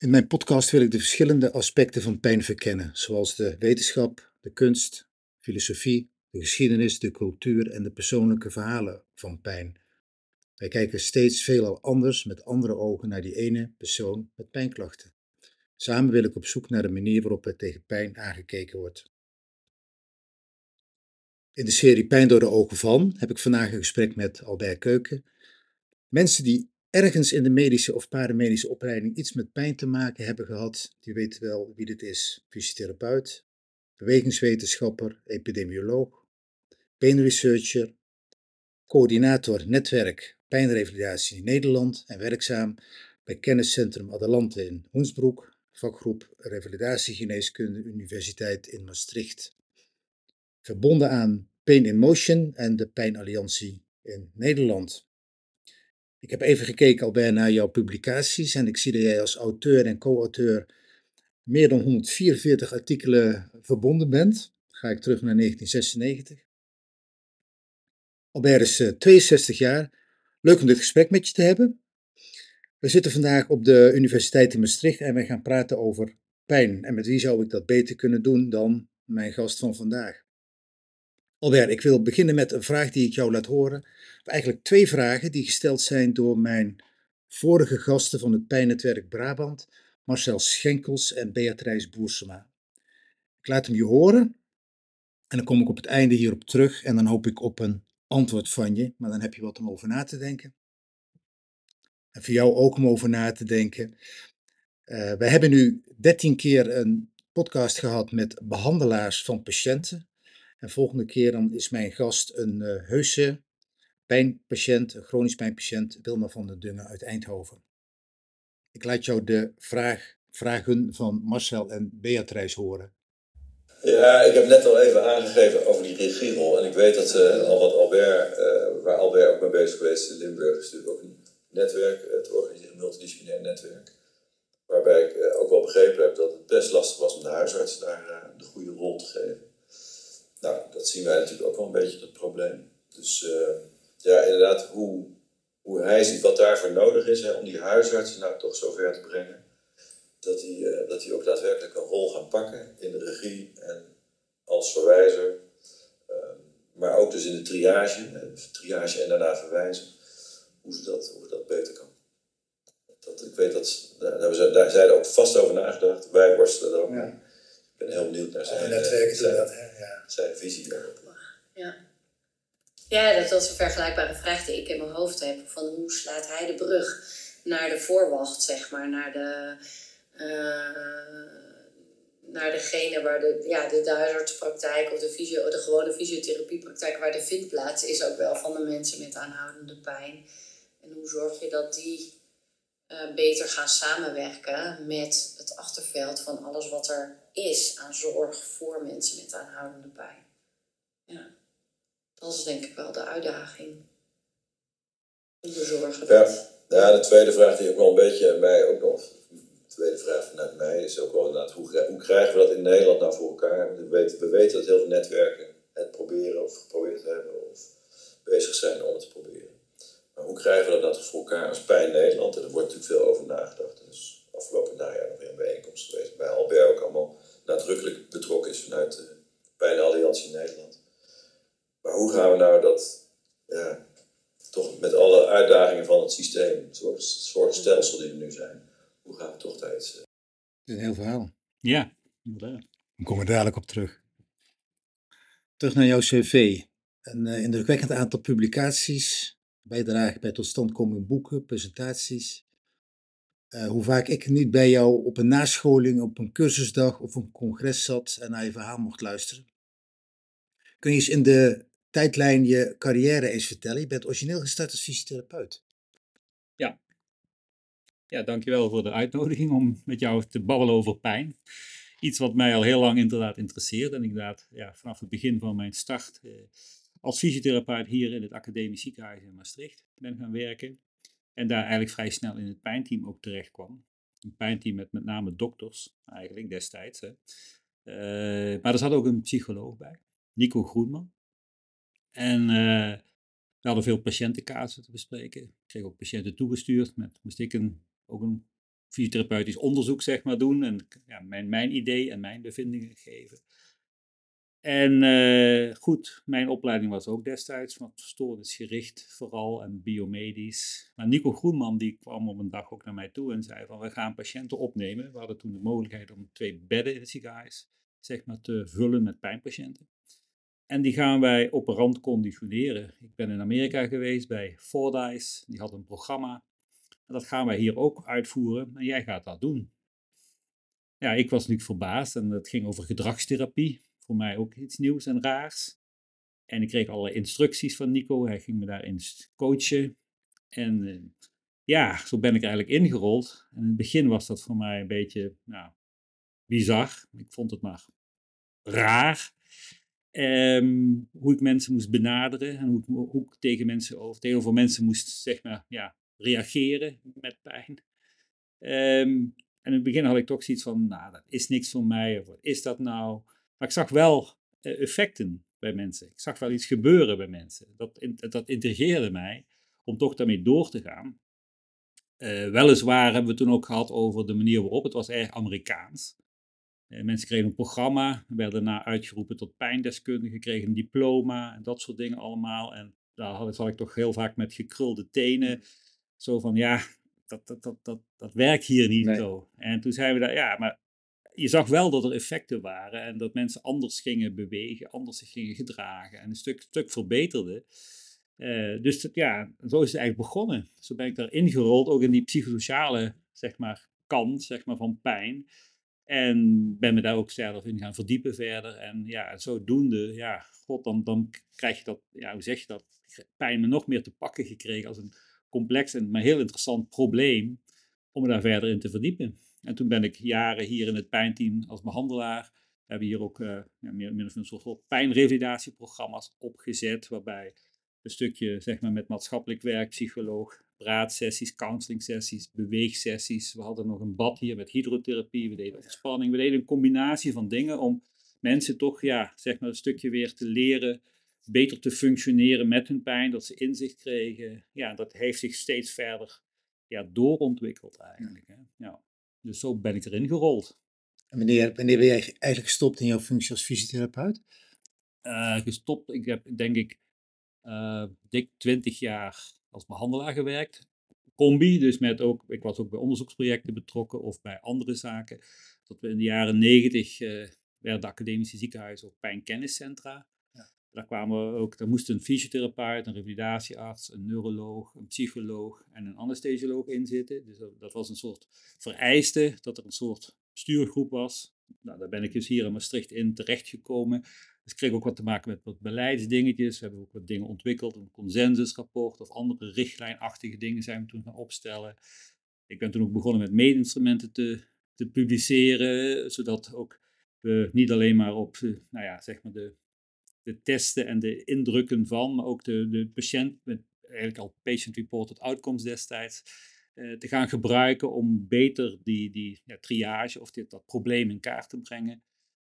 In mijn podcast wil ik de verschillende aspecten van pijn verkennen, zoals de wetenschap, de kunst, filosofie, de geschiedenis, de cultuur en de persoonlijke verhalen van pijn. Wij kijken steeds veelal anders met andere ogen naar die ene persoon met pijnklachten. Samen wil ik op zoek naar de manier waarop er tegen pijn aangekeken wordt. In de serie Pijn door de ogen van heb ik vandaag een gesprek met Albert Keuken. Mensen die ergens in de medische of paramedische opleiding iets met pijn te maken hebben gehad, die weten wel wie dit is. Fysiotherapeut, bewegingswetenschapper, epidemioloog, pijnresearcher, coördinator netwerk pijnrevalidatie Nederland en werkzaam bij kenniscentrum Adelante in Hoensbroek, vakgroep Revalidatiegeneeskunde Universiteit in Maastricht. Verbonden aan Pain in Motion en de Pijnalliantie in Nederland. Ik heb even gekeken al bij naar jouw publicaties en ik zie dat jij als auteur en co-auteur meer dan 144 artikelen verbonden bent. ga ik terug naar 1996. Albert is 62 eh, jaar. Leuk om dit gesprek met je te hebben. We zitten vandaag op de Universiteit in Maastricht en we gaan praten over pijn. En met wie zou ik dat beter kunnen doen dan mijn gast van vandaag? Albert, ik wil beginnen met een vraag die ik jou laat horen. Eigenlijk twee vragen die gesteld zijn door mijn vorige gasten van het Pijnnetwerk Brabant, Marcel Schenkels en Beatrice Boersema. Ik laat hem je horen en dan kom ik op het einde hierop terug en dan hoop ik op een antwoord van je, maar dan heb je wat om over na te denken. En voor jou ook om over na te denken. Uh, we hebben nu dertien keer een podcast gehad met behandelaars van patiënten. En volgende keer dan is mijn gast een uh, heuse pijnpatiënt, een chronisch pijnpatiënt, Wilma van der Dungen uit Eindhoven. Ik laat jou de vraag, vragen van Marcel en Beatrice horen. Ja, ik heb net al even aangegeven over die regierol. En ik weet dat uh, al wat Albert, uh, waar Albert ook mee bezig geweest in Limburg, is natuurlijk ook een netwerk, het organiseren, multidisciplinair netwerk. Waarbij ik ook wel begrepen heb dat het best lastig was om de huisarts daar de goede rol te geven. Nou, dat zien wij natuurlijk ook wel een beetje het probleem. Dus uh, ja, inderdaad, hoe, hoe hij ziet wat daarvoor nodig is hè, om die huisartsen nou toch zover te brengen. Dat hij, uh, dat hij ook daadwerkelijk een rol gaat pakken in de regie en als verwijzer. Uh, maar ook dus in de triage, triage en daarna verwijzen. Hoe ze dat, hoe dat beter kan. Dat, ik weet dat, daar, daar, daar zijn ook vast over nagedacht. Wij worstelen er ook mee ben heel benieuwd naar zijn, netwerk, zijn, dat, ja. zijn visie daarop. Ja. ja, dat was een vergelijkbare vraag die ik in mijn hoofd heb. Van hoe slaat hij de brug naar de voorwacht, zeg maar, naar de... Uh, naar degene waar de, ja, de, de of de, fysio, de gewone fysiotherapiepraktijk, waar de vindplaats is ook wel van de mensen met aanhoudende pijn. En hoe zorg je dat die uh, beter gaan samenwerken met het achterveld van alles wat er is aan zorg voor mensen met aanhoudende pijn. Ja, dat is denk ik wel de uitdaging. Te zorgen dat... Ja, ja de tweede vraag die ook wel een beetje mij ook nog... De tweede vraag vanuit mij is ook wel inderdaad... Hoe, hoe krijgen we dat in Nederland nou voor elkaar? We weten, we weten dat heel veel netwerken het proberen of geprobeerd hebben... of bezig zijn om het te proberen. Maar hoe krijgen we dat nou voor elkaar als Pijn Nederland? En er wordt natuurlijk veel over nagedacht. Dus afgelopen najaar nog weer een bijeenkomst geweest. Bij Albert ook allemaal nadrukkelijk betrokken is vanuit de Pijnalliantie Nederland. Maar hoe gaan we nou dat, ja, toch met alle uitdagingen van het systeem, het soort stelsel die er nu zijn, hoe gaan we toch daar iets... Het is een heel verhaal. Ja, inderdaad. Ik kom er dadelijk op terug. Terug naar jouw cv. Een uh, indrukwekkend aantal publicaties, bijdrage bij totstandkoming boeken, presentaties, uh, hoe vaak ik niet bij jou op een nascholing, op een cursusdag of een congres zat en naar je verhaal mocht luisteren. Kun je eens in de tijdlijn je carrière eens vertellen? Je bent origineel gestart als fysiotherapeut. Ja. Ja, dankjewel voor de uitnodiging om met jou te babbelen over pijn. Iets wat mij al heel lang inderdaad interesseert. En inderdaad, ja, vanaf het begin van mijn start eh, als fysiotherapeut hier in het academisch ziekenhuis in Maastricht ben gaan werken. En daar eigenlijk vrij snel in het pijnteam ook terecht kwam. Een pijnteam met met name dokters, eigenlijk destijds. Hè. Uh, maar er zat ook een psycholoog bij, Nico Groenman. En uh, we hadden veel patiëntenkaarten te bespreken. Ik kreeg ook patiënten toegestuurd. Met, moest ik een, ook een fysiotherapeutisch onderzoek zeg maar doen en ja, mijn, mijn idee en mijn bevindingen geven. En uh, goed, mijn opleiding was ook destijds wat stoornisgericht vooral en biomedisch. Maar Nico Groenman die kwam op een dag ook naar mij toe en zei van we gaan patiënten opnemen. We hadden toen de mogelijkheid om twee bedden in het ziekenhuis zeg maar, te vullen met pijnpatiënten. En die gaan wij operant conditioneren. Ik ben in Amerika geweest bij Fordyce, die had een programma. En dat gaan wij hier ook uitvoeren en jij gaat dat doen. Ja, ik was natuurlijk verbaasd en het ging over gedragstherapie voor mij ook iets nieuws en raars. En ik kreeg alle instructies van Nico. Hij ging me daarin coachen. En uh, ja, zo ben ik eigenlijk ingerold. En in het begin was dat voor mij een beetje nou, bizar. Ik vond het maar raar. Um, hoe ik mensen moest benaderen en hoe ik, hoe tegen mensen over tegenover mensen moest zeg maar, ja, reageren met pijn. Um, en in het begin had ik toch zoiets van, nou, dat is niks voor mij. Of wat is dat nou? Maar ik zag wel uh, effecten bij mensen. Ik zag wel iets gebeuren bij mensen. Dat, dat intrigeerde mij om toch daarmee door te gaan. Uh, weliswaar hebben we toen ook gehad over de manier waarop. Het was erg Amerikaans. Uh, mensen kregen een programma, werden daarna uitgeroepen tot pijndeskundige, kregen een diploma en dat soort dingen allemaal. En daar had, zat ik toch heel vaak met gekrulde tenen. Zo van, ja, dat, dat, dat, dat, dat werkt hier niet nee. zo. En toen zeiden we daar, ja, maar je zag wel dat er effecten waren en dat mensen anders gingen bewegen, anders zich gingen gedragen en een stuk, stuk verbeterden. Uh, dus ja, zo is het eigenlijk begonnen. Zo ben ik daar ingerold, ook in die psychosociale zeg maar, kant zeg maar, van pijn. En ben me daar ook zelf in gaan verdiepen verder. En ja, zodoende, ja, god, dan, dan krijg je dat, ja, hoe zeg je dat, pijn me nog meer te pakken gekregen als een complex en maar heel interessant probleem om me daar verder in te verdiepen. En toen ben ik jaren hier in het pijnteam als behandelaar. We hebben hier ook uh, ja, meer, een soort pijnrevalidatieprogramma's opgezet, waarbij een stukje zeg maar, met maatschappelijk werk, psycholoog, praatsessies, counseling-sessies, beweegsessies. We hadden nog een bad hier met hydrotherapie, we deden ontspanning. We deden een combinatie van dingen om mensen toch ja, zeg maar een stukje weer te leren beter te functioneren met hun pijn, dat ze inzicht kregen. Ja, dat heeft zich steeds verder ja, doorontwikkeld eigenlijk. Hè? Ja. Dus zo ben ik erin gerold. En wanneer, wanneer ben jij eigenlijk gestopt in jouw functie als fysiotherapeut? Uh, gestopt, ik heb denk ik uh, dik twintig jaar als behandelaar gewerkt. Combi, dus met ook, ik was ook bij onderzoeksprojecten betrokken of bij andere zaken. Tot we in de jaren negentig uh, werden de academische ziekenhuizen ook pijnkenniscentra. Daar kwamen ook, daar moest een fysiotherapeut, een revalidatiearts, een neuroloog, een psycholoog en een anesthesioloog in zitten. Dus dat, was een soort vereiste, dat er een soort stuurgroep was. Nou, daar ben ik dus hier in Maastricht in terechtgekomen. Dus ik kreeg ook wat te maken met wat beleidsdingetjes. We hebben ook wat dingen ontwikkeld, een consensusrapport of andere richtlijnachtige dingen zijn we toen gaan opstellen. Ik ben toen ook begonnen met meetinstrumenten te, te publiceren, zodat ook we niet alleen maar op nou ja, zeg maar de de testen en de indrukken van, maar ook de, de patiënt, eigenlijk al patient-reported outcomes destijds, uh, te gaan gebruiken om beter die, die ja, triage of dit, dat probleem in kaart te brengen.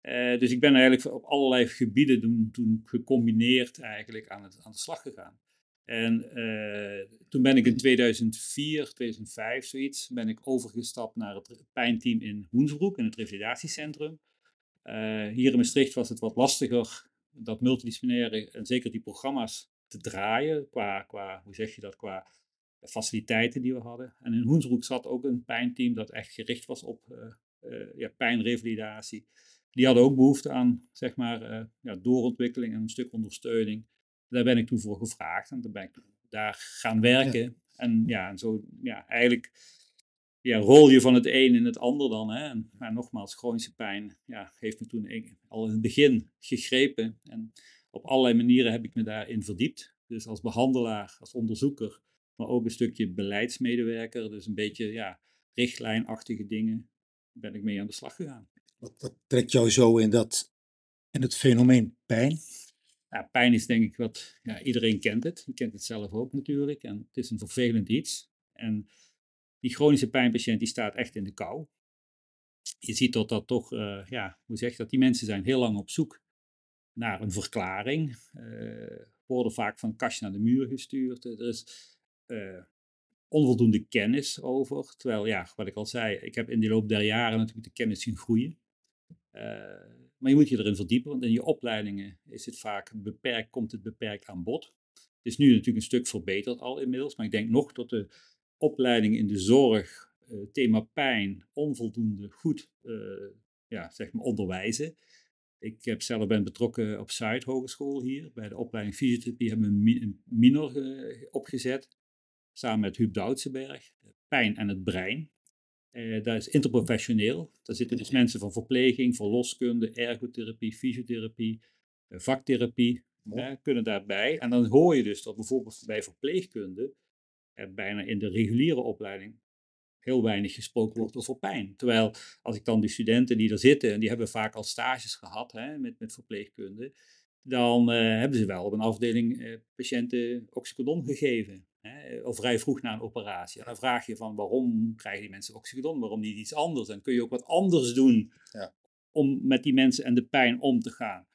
Uh, dus ik ben eigenlijk op allerlei gebieden toen, toen gecombineerd eigenlijk aan, het, aan de slag gegaan. En uh, toen ben ik in 2004, 2005 zoiets, ben ik overgestapt naar het pijnteam in Hoensbroek, in het revalidatiecentrum. hier in Maastricht was het wat lastiger dat multidisciplinaire en zeker die programma's te draaien qua, qua hoe zeg je dat, qua faciliteiten die we hadden. En in Hoensbroek zat ook een pijnteam dat echt gericht was op uh, uh, ja, pijnrevalidatie. Die hadden ook behoefte aan, zeg maar, uh, ja, doorontwikkeling en een stuk ondersteuning. Daar ben ik toen voor gevraagd en dan ben ik daar gaan werken. Ja. En ja, en zo, ja, eigenlijk ja, rol je van het een in het ander dan. Hè? En, maar nogmaals, chronische pijn ja, heeft me toen al in het begin gegrepen. En op allerlei manieren heb ik me daarin verdiept. Dus als behandelaar, als onderzoeker, maar ook een stukje beleidsmedewerker. Dus een beetje ja, richtlijnachtige dingen ben ik mee aan de slag gegaan. Wat, wat trekt jou zo in, dat, in het fenomeen pijn? Ja, pijn is denk ik wat, ja, iedereen kent het. Je kent het zelf ook natuurlijk. En het is een vervelend iets. En die chronische pijnpatiënt die staat echt in de kou. Je ziet dat dat toch, uh, ja, hoe zeg dat, die mensen zijn heel lang op zoek naar een verklaring. Uh, worden vaak van kastje naar de muur gestuurd. Er is uh, onvoldoende kennis over. Terwijl, ja, wat ik al zei, ik heb in de loop der jaren natuurlijk de kennis zien groeien. Maar je moet je erin verdiepen, want in je opleidingen is het vaak beperkt, komt het beperkt aan bod. Het is nu natuurlijk een stuk verbeterd al inmiddels, maar ik denk nog dat de opleiding in de zorg, uh, thema pijn, onvoldoende goed uh, ja, zeg maar onderwijzen. Ik heb zelf ben betrokken op Zuid Hogeschool hier. Bij de opleiding fysiotherapie hebben we een minor opgezet. Samen met Huub Doutsenberg. Pijn en het brein. Uh, dat is interprofessioneel. Daar zitten dus mensen van verpleging, verloskunde, ergotherapie, fysiotherapie, vaktherapie. Uh, kunnen daarbij. En dan hoor je dus dat bijvoorbeeld bij verpleegkunde er bijna in de reguliere opleiding heel weinig gesproken wordt over pijn. Terwijl als ik dan die studenten die er zitten, en die hebben vaak al stages gehad hè, met, met verpleegkunde, dan uh, hebben ze wel op een afdeling uh, patiënten oxycodon gegeven. Hè, of vrij vroeg na een operatie. En dan vraag je van waarom krijgen die mensen oxycodon, waarom niet iets anders? En kun je ook wat anders doen ja. om met die mensen en de pijn om te gaan?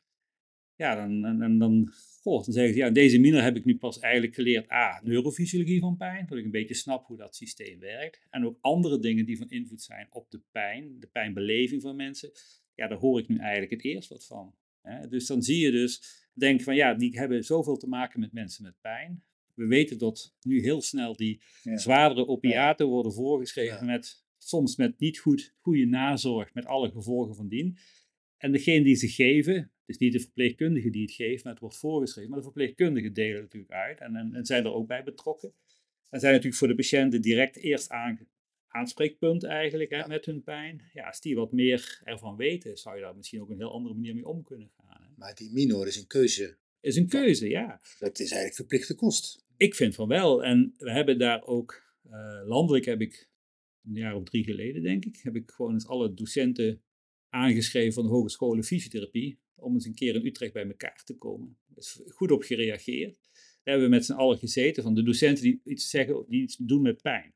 Ja, dan, en, dan, goh, dan zeggen ze, ja, in deze minor heb ik nu pas eigenlijk geleerd, A, neurofysiologie van pijn, dat ik een beetje snap hoe dat systeem werkt. En ook andere dingen die van invloed zijn op de pijn, de pijnbeleving van mensen. Ja, daar hoor ik nu eigenlijk het eerst wat van. Hè? Dus dan zie je dus, denk van ja, die hebben zoveel te maken met mensen met pijn. We weten dat nu heel snel die zwaardere opiaten worden voorgeschreven met soms met niet goed, goede nazorg, met alle gevolgen van dien. En degene die ze geven, het is niet de verpleegkundige die het geeft, maar het wordt voorgeschreven, maar de verpleegkundigen delen natuurlijk uit en, en, en zijn er ook bij betrokken. En zijn natuurlijk voor de patiënten direct eerst aan, aanspreekpunt eigenlijk hè, met hun pijn. Ja, als die wat meer ervan weten, zou je daar misschien ook een heel andere manier mee om kunnen gaan. Hè. Maar die minor is een keuze. Is een keuze, ja. Dat is eigenlijk verplichte kost. Ik vind van wel. En we hebben daar ook, uh, landelijk heb ik een jaar of drie geleden denk ik, heb ik gewoon eens alle docenten aangeschreven van de Hogescholen Fysiotherapie om eens een keer in Utrecht bij elkaar te komen. Er is goed op gereageerd. Daar hebben we met z'n allen gezeten van de docenten die iets zeggen, die iets doen met pijn.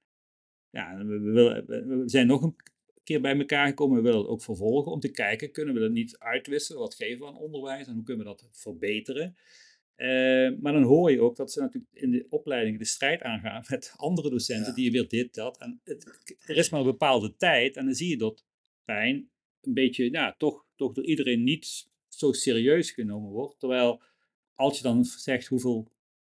Ja, we, we, we zijn nog een keer bij elkaar gekomen. We willen het ook vervolgen om te kijken, kunnen we dat niet uitwisselen? Wat geven we aan onderwijs en hoe kunnen we dat verbeteren? Uh, maar dan hoor je ook dat ze natuurlijk in de opleiding de strijd aangaan met andere docenten die weer dit, dat. En het, er is maar een bepaalde tijd en dan zie je dat pijn een beetje, ja, toch, toch door iedereen niet zo serieus genomen wordt. Terwijl als je dan zegt hoeveel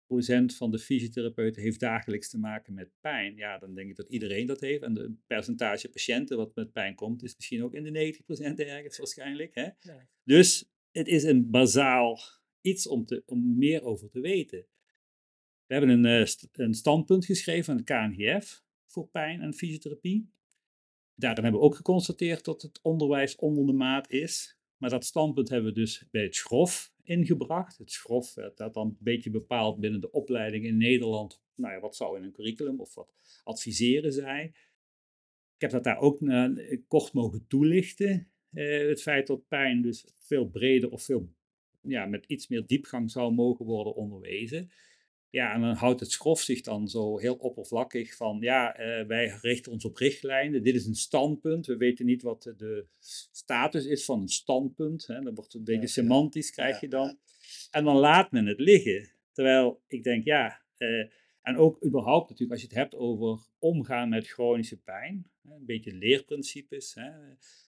procent van de fysiotherapeuten heeft dagelijks te maken met pijn. Ja, dan denk ik dat iedereen dat heeft. En de percentage patiënten wat met pijn komt, is misschien ook in de 90% ergens waarschijnlijk. Hè? Dus het is een bazaal iets om, te, om meer over te weten. We hebben een, uh, een standpunt geschreven aan de KNGF voor pijn en fysiotherapie. Daarin hebben we ook geconstateerd dat het onderwijs onder de maat is. Maar dat standpunt hebben we dus bij het schrof ingebracht. Het schrof werd dat dan een beetje bepaald binnen de opleiding in Nederland. Nou ja, wat zou in een curriculum of wat adviseren zij? Ik heb dat daar ook uh, kort mogen toelichten. Uh, het feit dat pijn dus veel breder of veel ja, met iets meer diepgang zou mogen worden onderwezen. Ja, en dan houdt het schrof zich dan zo heel oppervlakkig van, ja, uh, wij richten ons op richtlijnen, dit is een standpunt, we weten niet wat de status is van een standpunt, hè. dat wordt een beetje semantisch, krijg je dan. En dan laat men het liggen. Terwijl ik denk, ja, uh, en ook überhaupt natuurlijk als je het hebt over omgaan met chronische pijn, een beetje leerprincipes. Hè.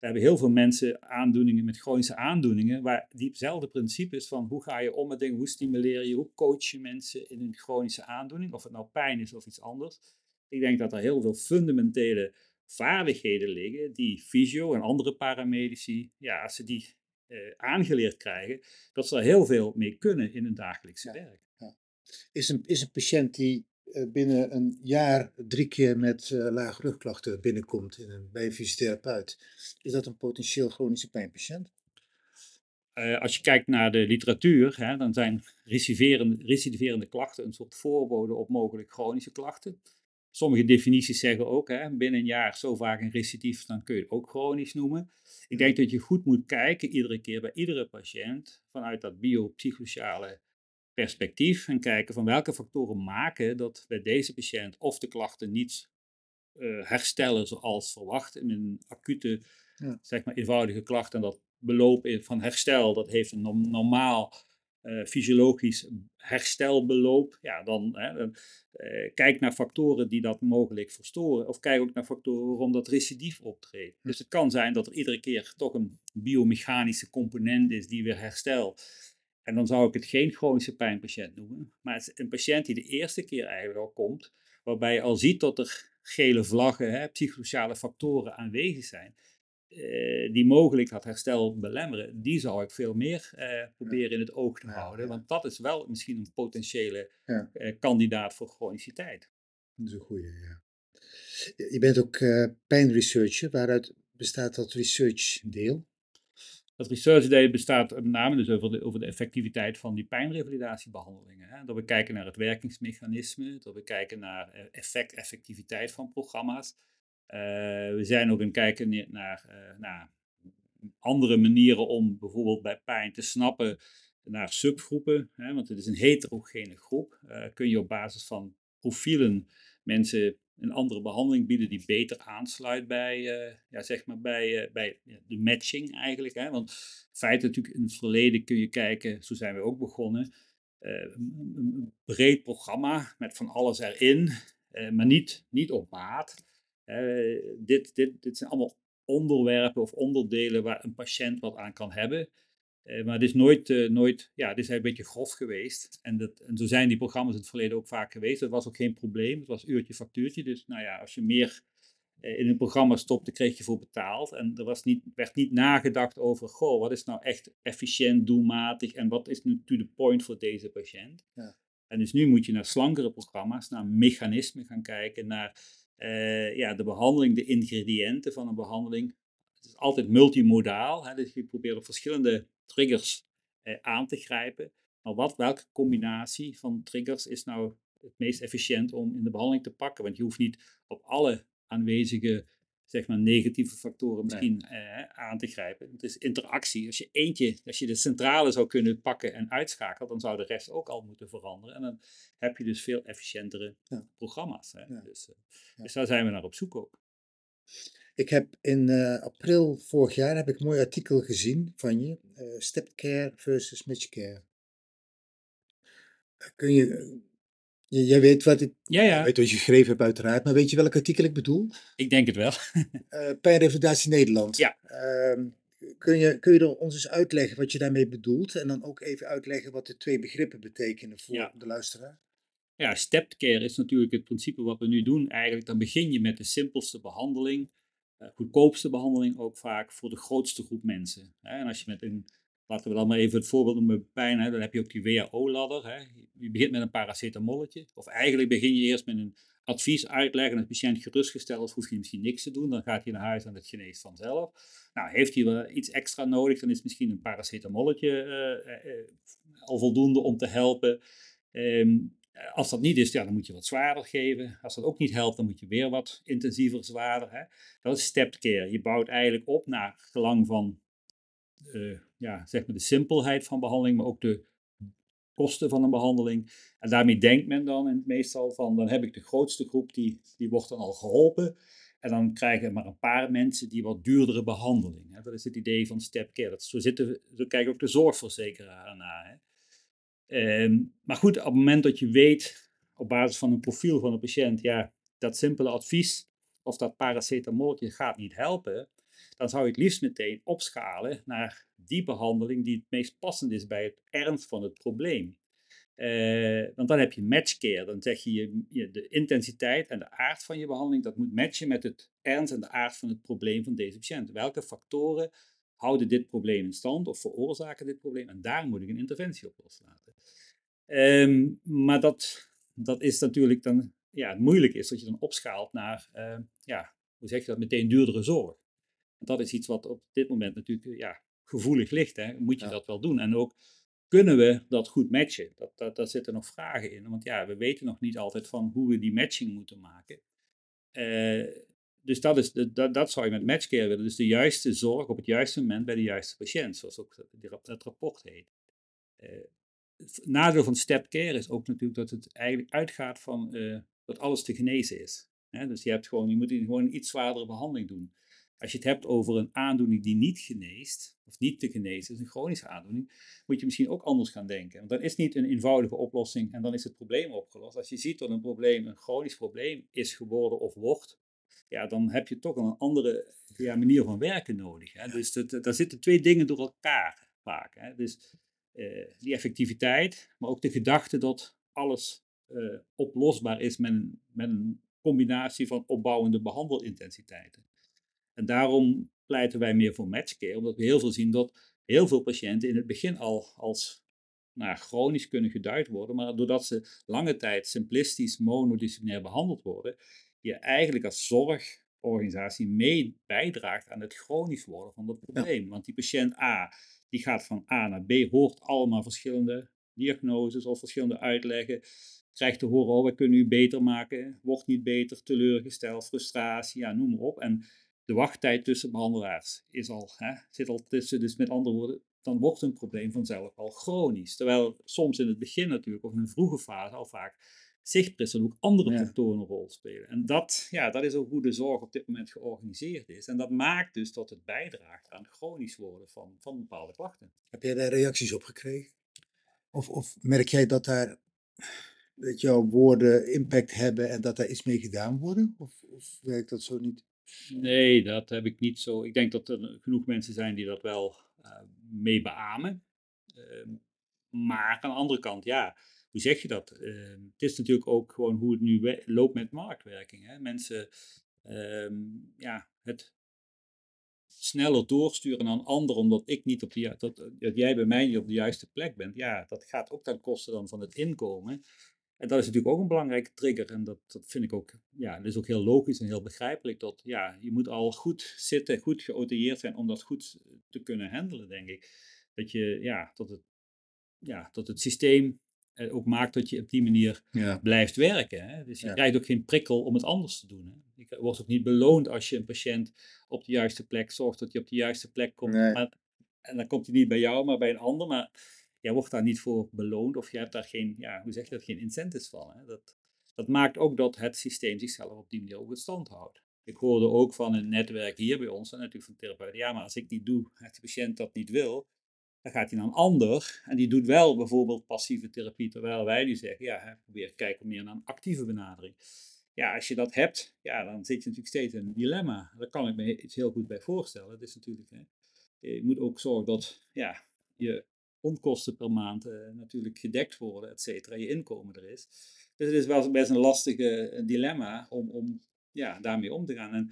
We hebben heel veel mensen aandoeningen met chronische aandoeningen, waar diezelfde principes van hoe ga je om met dingen, hoe stimuleer je, hoe coach je mensen in een chronische aandoening, of het nou pijn is of iets anders. Ik denk dat er heel veel fundamentele vaardigheden liggen die fysio en andere paramedici, ja, als ze die eh, aangeleerd krijgen, dat ze er heel veel mee kunnen in hun dagelijkse werk. Ja. Is, een, is een patiënt die binnen een jaar drie keer met uh, lage rugklachten binnenkomt in een, bij een fysiotherapeut, is dat een potentieel chronische pijnpatiënt? Uh, als je kijkt naar de literatuur, hè, dan zijn recidiverende, recidiverende klachten een soort voorbode op mogelijk chronische klachten. Sommige definities zeggen ook, hè, binnen een jaar zo vaak een recidief, dan kun je het ook chronisch noemen. Ik denk dat je goed moet kijken, iedere keer bij iedere patiënt, vanuit dat biopsychosociale perspectief en kijken van welke factoren maken dat bij deze patiënt of de klachten niet uh, herstellen zoals verwacht in een acute, ja. zeg maar eenvoudige klacht en dat beloop van herstel, dat heeft een normaal uh, fysiologisch herstelbeloop, ja, dan, hè, dan uh, kijk naar factoren die dat mogelijk verstoren. Of kijk ook naar factoren waarom dat recidief optreedt. Dus het kan zijn dat er iedere keer toch een biomechanische component is die weer herstelt. En dan zou ik het geen chronische pijnpatiënt noemen. Maar het is een patiënt die de eerste keer eigenlijk al komt, waarbij je al ziet dat er gele vlaggen, hè, psychosociale factoren aanwezig zijn. Uh, die mogelijk dat herstel belemmeren, die zou ik veel meer uh, proberen in het oog te houden. Want dat is wel misschien een potentiële uh, kandidaat voor chroniciteit. Dat is een goede, ja. Je bent ook pijnresearcher. Waaruit bestaat dat researchdeel? Dat researchdeel bestaat met name dus over de, over de effectiviteit van die pijnrevalidatiebehandelingen. Hè. Dat we kijken naar het werkingsmechanisme, dat we kijken naar effect, effectiviteit van programma's. Uh, we zijn ook aan het kijken naar, uh, naar, andere manieren om bijvoorbeeld bij pijn te snappen naar subgroepen. Hè, want het is een heterogene groep. Kun je op basis van profielen mensen een andere behandeling bieden die beter aansluit bij, ja, zeg maar bij, bij de matching eigenlijk. Hè? Want feit natuurlijk in het verleden kun je kijken, zo zijn we ook begonnen, een breed programma met van alles erin, maar niet, niet op maat. Dit, dit, dit zijn allemaal onderwerpen of onderdelen waar een patiënt wat aan kan hebben. Uh, maar het is nooit, uh, nooit, ja, dit is een beetje grof geweest. En, dat, en zo zijn die programma's in het verleden ook vaak geweest. Dat was ook geen probleem. Het was uurtje factuurtje. Dus nou ja, als je meer in een programma stopte, kreeg je voor betaald. En er was niet, werd niet nagedacht over, goh, wat is nou echt efficiënt, doelmatig en wat is nu to the point voor deze patiënt. Ja. En dus nu moet je naar slankere programma's, naar mechanismen gaan kijken, naar ja, de behandeling, de ingrediënten van een behandeling. Het is altijd multimodaal, hè, dus je probeert op verschillende triggers eh, aan te grijpen. Maar wat, welke combinatie van triggers is nou het meest efficiënt om in de behandeling te pakken? Want je hoeft niet op alle aanwezige zeg maar, negatieve factoren misschien eh, aan te grijpen. Het is interactie. Als je eentje, als je de centrale zou kunnen pakken en uitschakelen, dan zou de rest ook al moeten veranderen. En dan heb je dus veel efficiëntere ja. programma's. Hè? Ja. Dus, ja. dus daar zijn we naar op zoek ook. Ik heb in uh, april vorig jaar heb ik een mooi artikel gezien van je, uh, Step Care versus Match Care. Kun je Jij weet wat ik ja, ja. weet wat je geschreven hebt uiteraard, maar weet je welk artikel ik bedoel? Ik denk het wel. uh, Pijnrevalidatie Nederland. Ja. Uh, kun, je, kun je er ons eens uitleggen wat je daarmee bedoelt? En dan ook even uitleggen wat de twee begrippen betekenen voor ja. de luisteraar? Ja, stepped care is natuurlijk het principe wat we nu doen. Eigenlijk dan begin je met de simpelste behandeling, goedkoopste behandeling ook vaak voor de grootste groep mensen. En als je met een Laten we dan maar even het voorbeeld noemen pijn. Hè. Dan heb je ook die WHO-ladder. Je begint met een paracetamolletje. Of eigenlijk begin je eerst met een advies uitleggen. En de patiënt gerustgesteld hoef je misschien niks te doen. Dan gaat hij naar huis en het geneest vanzelf. Nou, heeft hij wel iets extra nodig, dan is misschien een paracetamolletje uh, uh, al voldoende om te helpen. Um, als dat niet is, ja, dan moet je wat zwaarder geven. Als dat ook niet helpt, dan moet je weer wat intensiever zwaarder. Hè. Dat is stepped care. Je bouwt eigenlijk op naar gelang van uh, ja, zeg maar de simpelheid van behandeling, maar ook de kosten van een behandeling. En daarmee denkt men dan meestal van, dan heb ik de grootste groep, die, die wordt dan al geholpen. En dan krijgen maar een paar mensen die wat duurdere behandeling. Hè. Dat is het idee van step care. Dat, zo, zitten, zo kijken ook de zorgverzekeraar naar. Ehm, maar goed, op het moment dat je weet, op basis van een profiel van een patiënt, ja, dat simpele advies of dat paracetamolje gaat niet helpen, dan zou je het liefst meteen opschalen naar die behandeling die het meest passend is bij het ernst van het probleem. Uh, want dan heb je matchcare. Dan zeg je, je, de intensiteit en de aard van je behandeling, dat moet matchen met het ernst en de aard van het probleem van deze patiënt. Welke factoren houden dit probleem in stand of veroorzaken dit probleem? En daar moet ik een interventie op loslaten. Um, maar dat, dat is natuurlijk dan, ja, het moeilijk is dat je dan opschaalt naar, uh, ja, hoe zeg je dat, meteen duurdere zorg dat is iets wat op dit moment natuurlijk eh, ja, gevoelig ligt. Hè? Moet je dat wel doen? En ook kunnen we dat goed matchen? Dat, dat, daar zitten nog vragen in. Want ja, we weten nog niet altijd van hoe we die matching moeten maken. Uh, dus dat, is dat, dat zou je met matchcare willen. Dus de juiste zorg op het juiste moment bij de juiste patiënt, zoals ook het rapport heet. Het nadeel van stepcare is ook natuurlijk dat het eigenlijk uitgaat van uh, dat alles te genezen is. dus je, hebt gewoon, je moet gewoon een iets zwaardere behandeling doen. Als je het hebt over een aandoening die niet geneest, of niet te genezen is, een chronische aandoening, moet je misschien ook anders gaan denken. Want dat is niet een eenvoudige oplossing en dan is het probleem opgelost. Als je ziet dat een probleem een chronisch probleem is geworden of wordt, ja, dan heb je toch een andere ja, manier van werken nodig. Hè? Dus dat, daar zitten twee dingen door elkaar vaak. Hè? Dus uh, die effectiviteit, maar ook de gedachte dat alles uh, oplosbaar is met een, met een combinatie van opbouwende behandelintensiteiten. En daarom pleiten wij meer voor matchcare, omdat we heel veel zien dat heel veel patiënten in het begin al als nou, chronisch kunnen geduid worden, maar doordat ze lange tijd simplistisch monodisciplinair behandeld worden, je eigenlijk als zorgorganisatie mee bijdraagt aan het chronisch worden van dat probleem. Want die patiënt A, die gaat van A naar B, hoort allemaal verschillende diagnoses of verschillende uitleggen, krijgt te horen, oh, we kunnen u beter maken, wordt niet beter, teleurgesteld, frustratie, ja, noem maar op. En de wachttijd tussen behandelaars is al, hè, zit al tussen, dus met andere woorden, dan wordt een probleem vanzelf al chronisch. Terwijl soms in het begin natuurlijk, of in een vroege fase, al vaak zichtpress ook andere factoren een rol spelen. En dat, ja, dat is ook hoe de zorg op dit moment georganiseerd is. En dat maakt dus dat het bijdraagt aan chronisch worden van, van bepaalde klachten. Heb jij daar reacties op gekregen? Of, of merk jij dat daar dat jouw woorden impact hebben en dat daar iets mee gedaan worden? Of, of werkt dat zo niet? Nee, dat heb ik niet zo. Ik denk dat er genoeg mensen zijn die dat wel uh, mee beamen. Uh, maar aan de andere kant, ja, hoe zeg je dat? Uh, het is natuurlijk ook gewoon hoe het nu loopt met marktwerking. Hè? Mensen, ehm, ja, het sneller doorsturen aan anderen omdat ik niet op de, dat, dat jij bij mij niet op de juiste plek bent. Ja, dat gaat ook ten koste dan van het inkomen. En dat is natuurlijk ook een belangrijke trigger. En dat, dat vind ik ook, ja, dat is ook heel logisch en heel begrijpelijk. Dat ja, je moet al goed zitten, goed geautoreerd zijn om dat goed te kunnen handelen, denk ik. Dat je, ja, dat het, ja, dat het systeem ook maakt dat je op die manier blijft werken. Hè? Dus je krijgt ook geen prikkel om het anders te doen. Hè? Je wordt ook niet beloond als je een patiënt op de juiste plek zorgt dat hij op de juiste plek komt. Maar, en dan komt hij niet bij jou, maar bij een ander. Maar jij wordt daar niet voor beloond of je hebt daar geen, ja, hoe zeg je dat, geen incentives van. Hè? Dat, dat maakt ook dat het systeem zichzelf op die manier ook in stand houdt. Ik hoorde ook van een netwerk hier bij ons, en natuurlijk van therapeuten, ja, maar als ik niet doe, als de patiënt dat niet wil, dan gaat hij naar een ander en die doet wel bijvoorbeeld passieve therapie, terwijl wij nu zeggen, ja, probeer kijken meer naar een actieve benadering. Ja, als je dat hebt, ja, dan zit je natuurlijk steeds in een dilemma. Daar kan ik me iets heel goed bij voorstellen. Het is natuurlijk, hè, je moet ook zorgen dat ja, je onkosten per maand uh, natuurlijk gedekt worden, et cetera, je inkomen er is. Dus het is wel best een lastige uh, dilemma om, om ja, daarmee om te gaan. En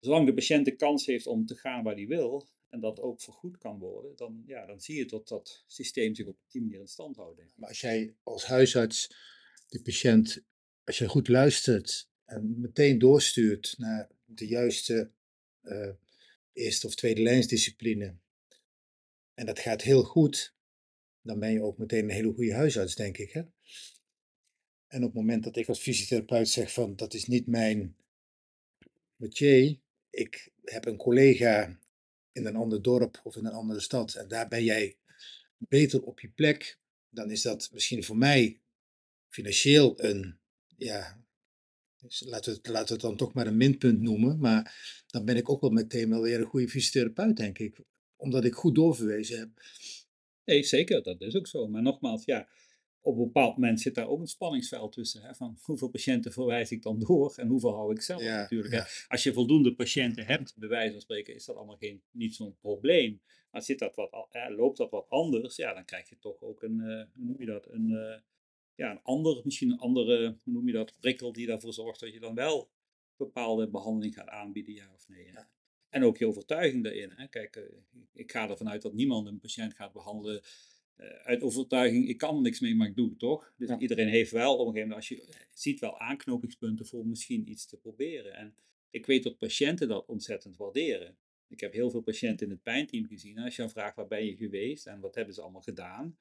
zolang de patiënt de kans heeft om te gaan waar hij wil, en dat ook vergoed kan worden, dan, ja, dan zie je dat dat systeem zich op die manier in stand houdt. Maar als jij als huisarts de patiënt, als je goed luistert en meteen doorstuurt naar de juiste uh, eerste of tweede lijnsdiscipline, en dat gaat heel goed, dan ben je ook meteen een hele goede huisarts, denk ik. Hè? En op het moment dat ik als fysiotherapeut zeg van dat is niet mijn métier, ik heb een collega in een ander dorp of in een andere stad en daar ben jij beter op je plek, dan is dat misschien voor mij financieel een, ja, laten we, het, laten we het dan toch maar een minpunt noemen, maar dan ben ik ook wel meteen wel weer een goede fysiotherapeut, denk ik omdat ik goed doorverwezen heb. Nee, zeker, dat is ook zo. Maar nogmaals, ja, op een bepaald moment zit daar ook een spanningsveld tussen. Hè, van hoeveel patiënten verwijs ik dan door en hoeveel hou ik zelf natuurlijk. Als je voldoende patiënten hebt, bij wijze van spreken, is dat allemaal geen, niet zo'n probleem. Maar zit dat wat, hè, loopt dat wat anders, ja, dan krijg je toch ook een, uh, hoe noem je dat, een, uh, ja, een ander, misschien een andere, hoe noem je dat, prikkel die ervoor zorgt dat je dan wel bepaalde behandeling gaat aanbieden, ja of nee. Ja. En ook je overtuiging daarin. Hè. Kijk, eh, ik ga ervan uit dat niemand een patiënt gaat behandelen uit overtuiging, ik kan er niks mee, maar ik doe het toch. Dus iedereen heeft wel op een gegeven moment, als je ziet wel aanknopingspunten voor misschien iets te proberen. En ik weet dat patiënten dat ontzettend waarderen. Ik heb heel veel patiënten in het pijnteam gezien. Als je dan vraagt waar ben je geweest en wat hebben ze allemaal gedaan.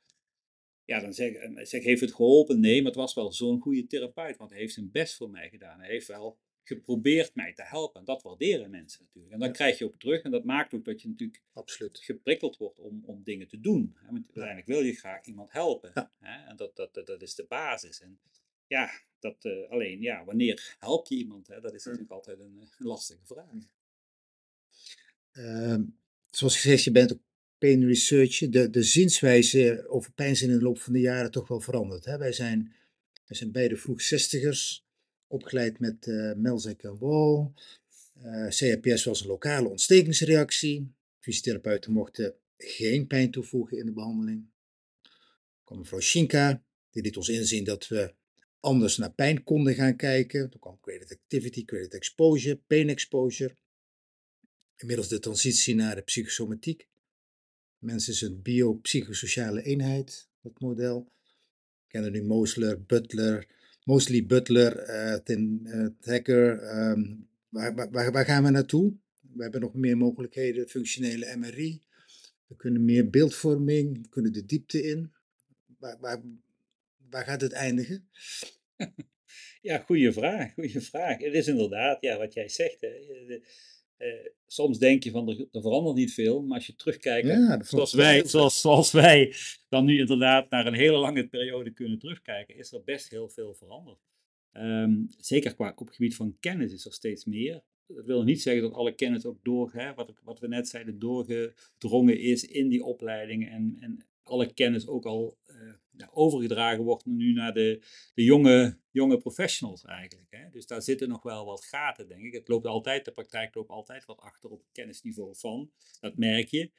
Ja, dan zeg, eh, zeg heeft het geholpen? Nee, maar het was wel zo'n goede therapeut, want hij heeft zijn best voor mij gedaan. Hij heeft wel geprobeerd mij te helpen. En dat waarderen mensen natuurlijk. En dan krijg je ook terug. En dat maakt ook dat je natuurlijk Absoluut. geprikkeld wordt om, om dingen te doen. Want uiteindelijk wil je graag iemand helpen. Hè? En dat, dat, dat, is de basis. En ja, dat, uh, alleen ja, wanneer help je iemand? Hè? Dat is natuurlijk altijd een, een lastige vraag. Ehm, zoals gezegd, je bent ook pain researcher. De, de zienswijze over pijn zijn in de loop van de jaren toch wel veranderd. Hè? Wij, zijn, wij zijn beide vroeg zestigers, opgeleid met uh, Melzek en Wall. Uh, CRPS was een lokale ontstekingsreactie. Fysiotherapeuten mochten geen pijn toevoegen in de behandeling. Er kwam mevrouw Schinka, die liet ons inzien dat we anders naar pijn konden gaan kijken. Toen kwam credit activity, credit exposure, pain exposure. Inmiddels de transitie naar de psychosomatiek. Mensen is een biopsychosociale eenheid, dat model. We kennen nu Mosler, Butler, mostly Butler, uh, Ten, uh, Hacker. Um, waar, waar, waar gaan we naartoe? We hebben nog meer mogelijkheden, functionele MRI. We kunnen meer beeldvorming, we kunnen de diepte in. Waar, waar, waar gaat het eindigen? Ja, goede vraag, goede vraag. Het is inderdaad, ja, wat jij zegt. Hè. Uh, soms denk je van er, er, verandert niet veel, maar als je terugkijkt, ja, zoals, wij, zoals, zoals wij dan nu inderdaad naar een hele lange periode kunnen terugkijken, is er best heel veel veranderd. Um, zeker qua, op het gebied van kennis is er steeds meer. Dat wil niet zeggen dat alle kennis ook door, hè, wat, wat we net zeiden, doorgedrongen is in die opleidingen en, en alle kennis ook al ja, overgedragen wordt nu naar de, de jonge, jonge professionals eigenlijk. Hè. Dus daar zitten nog wel wat gaten, denk ik. Het loopt altijd, de praktijk loopt altijd wat achter op het kennisniveau van. Dat merk je.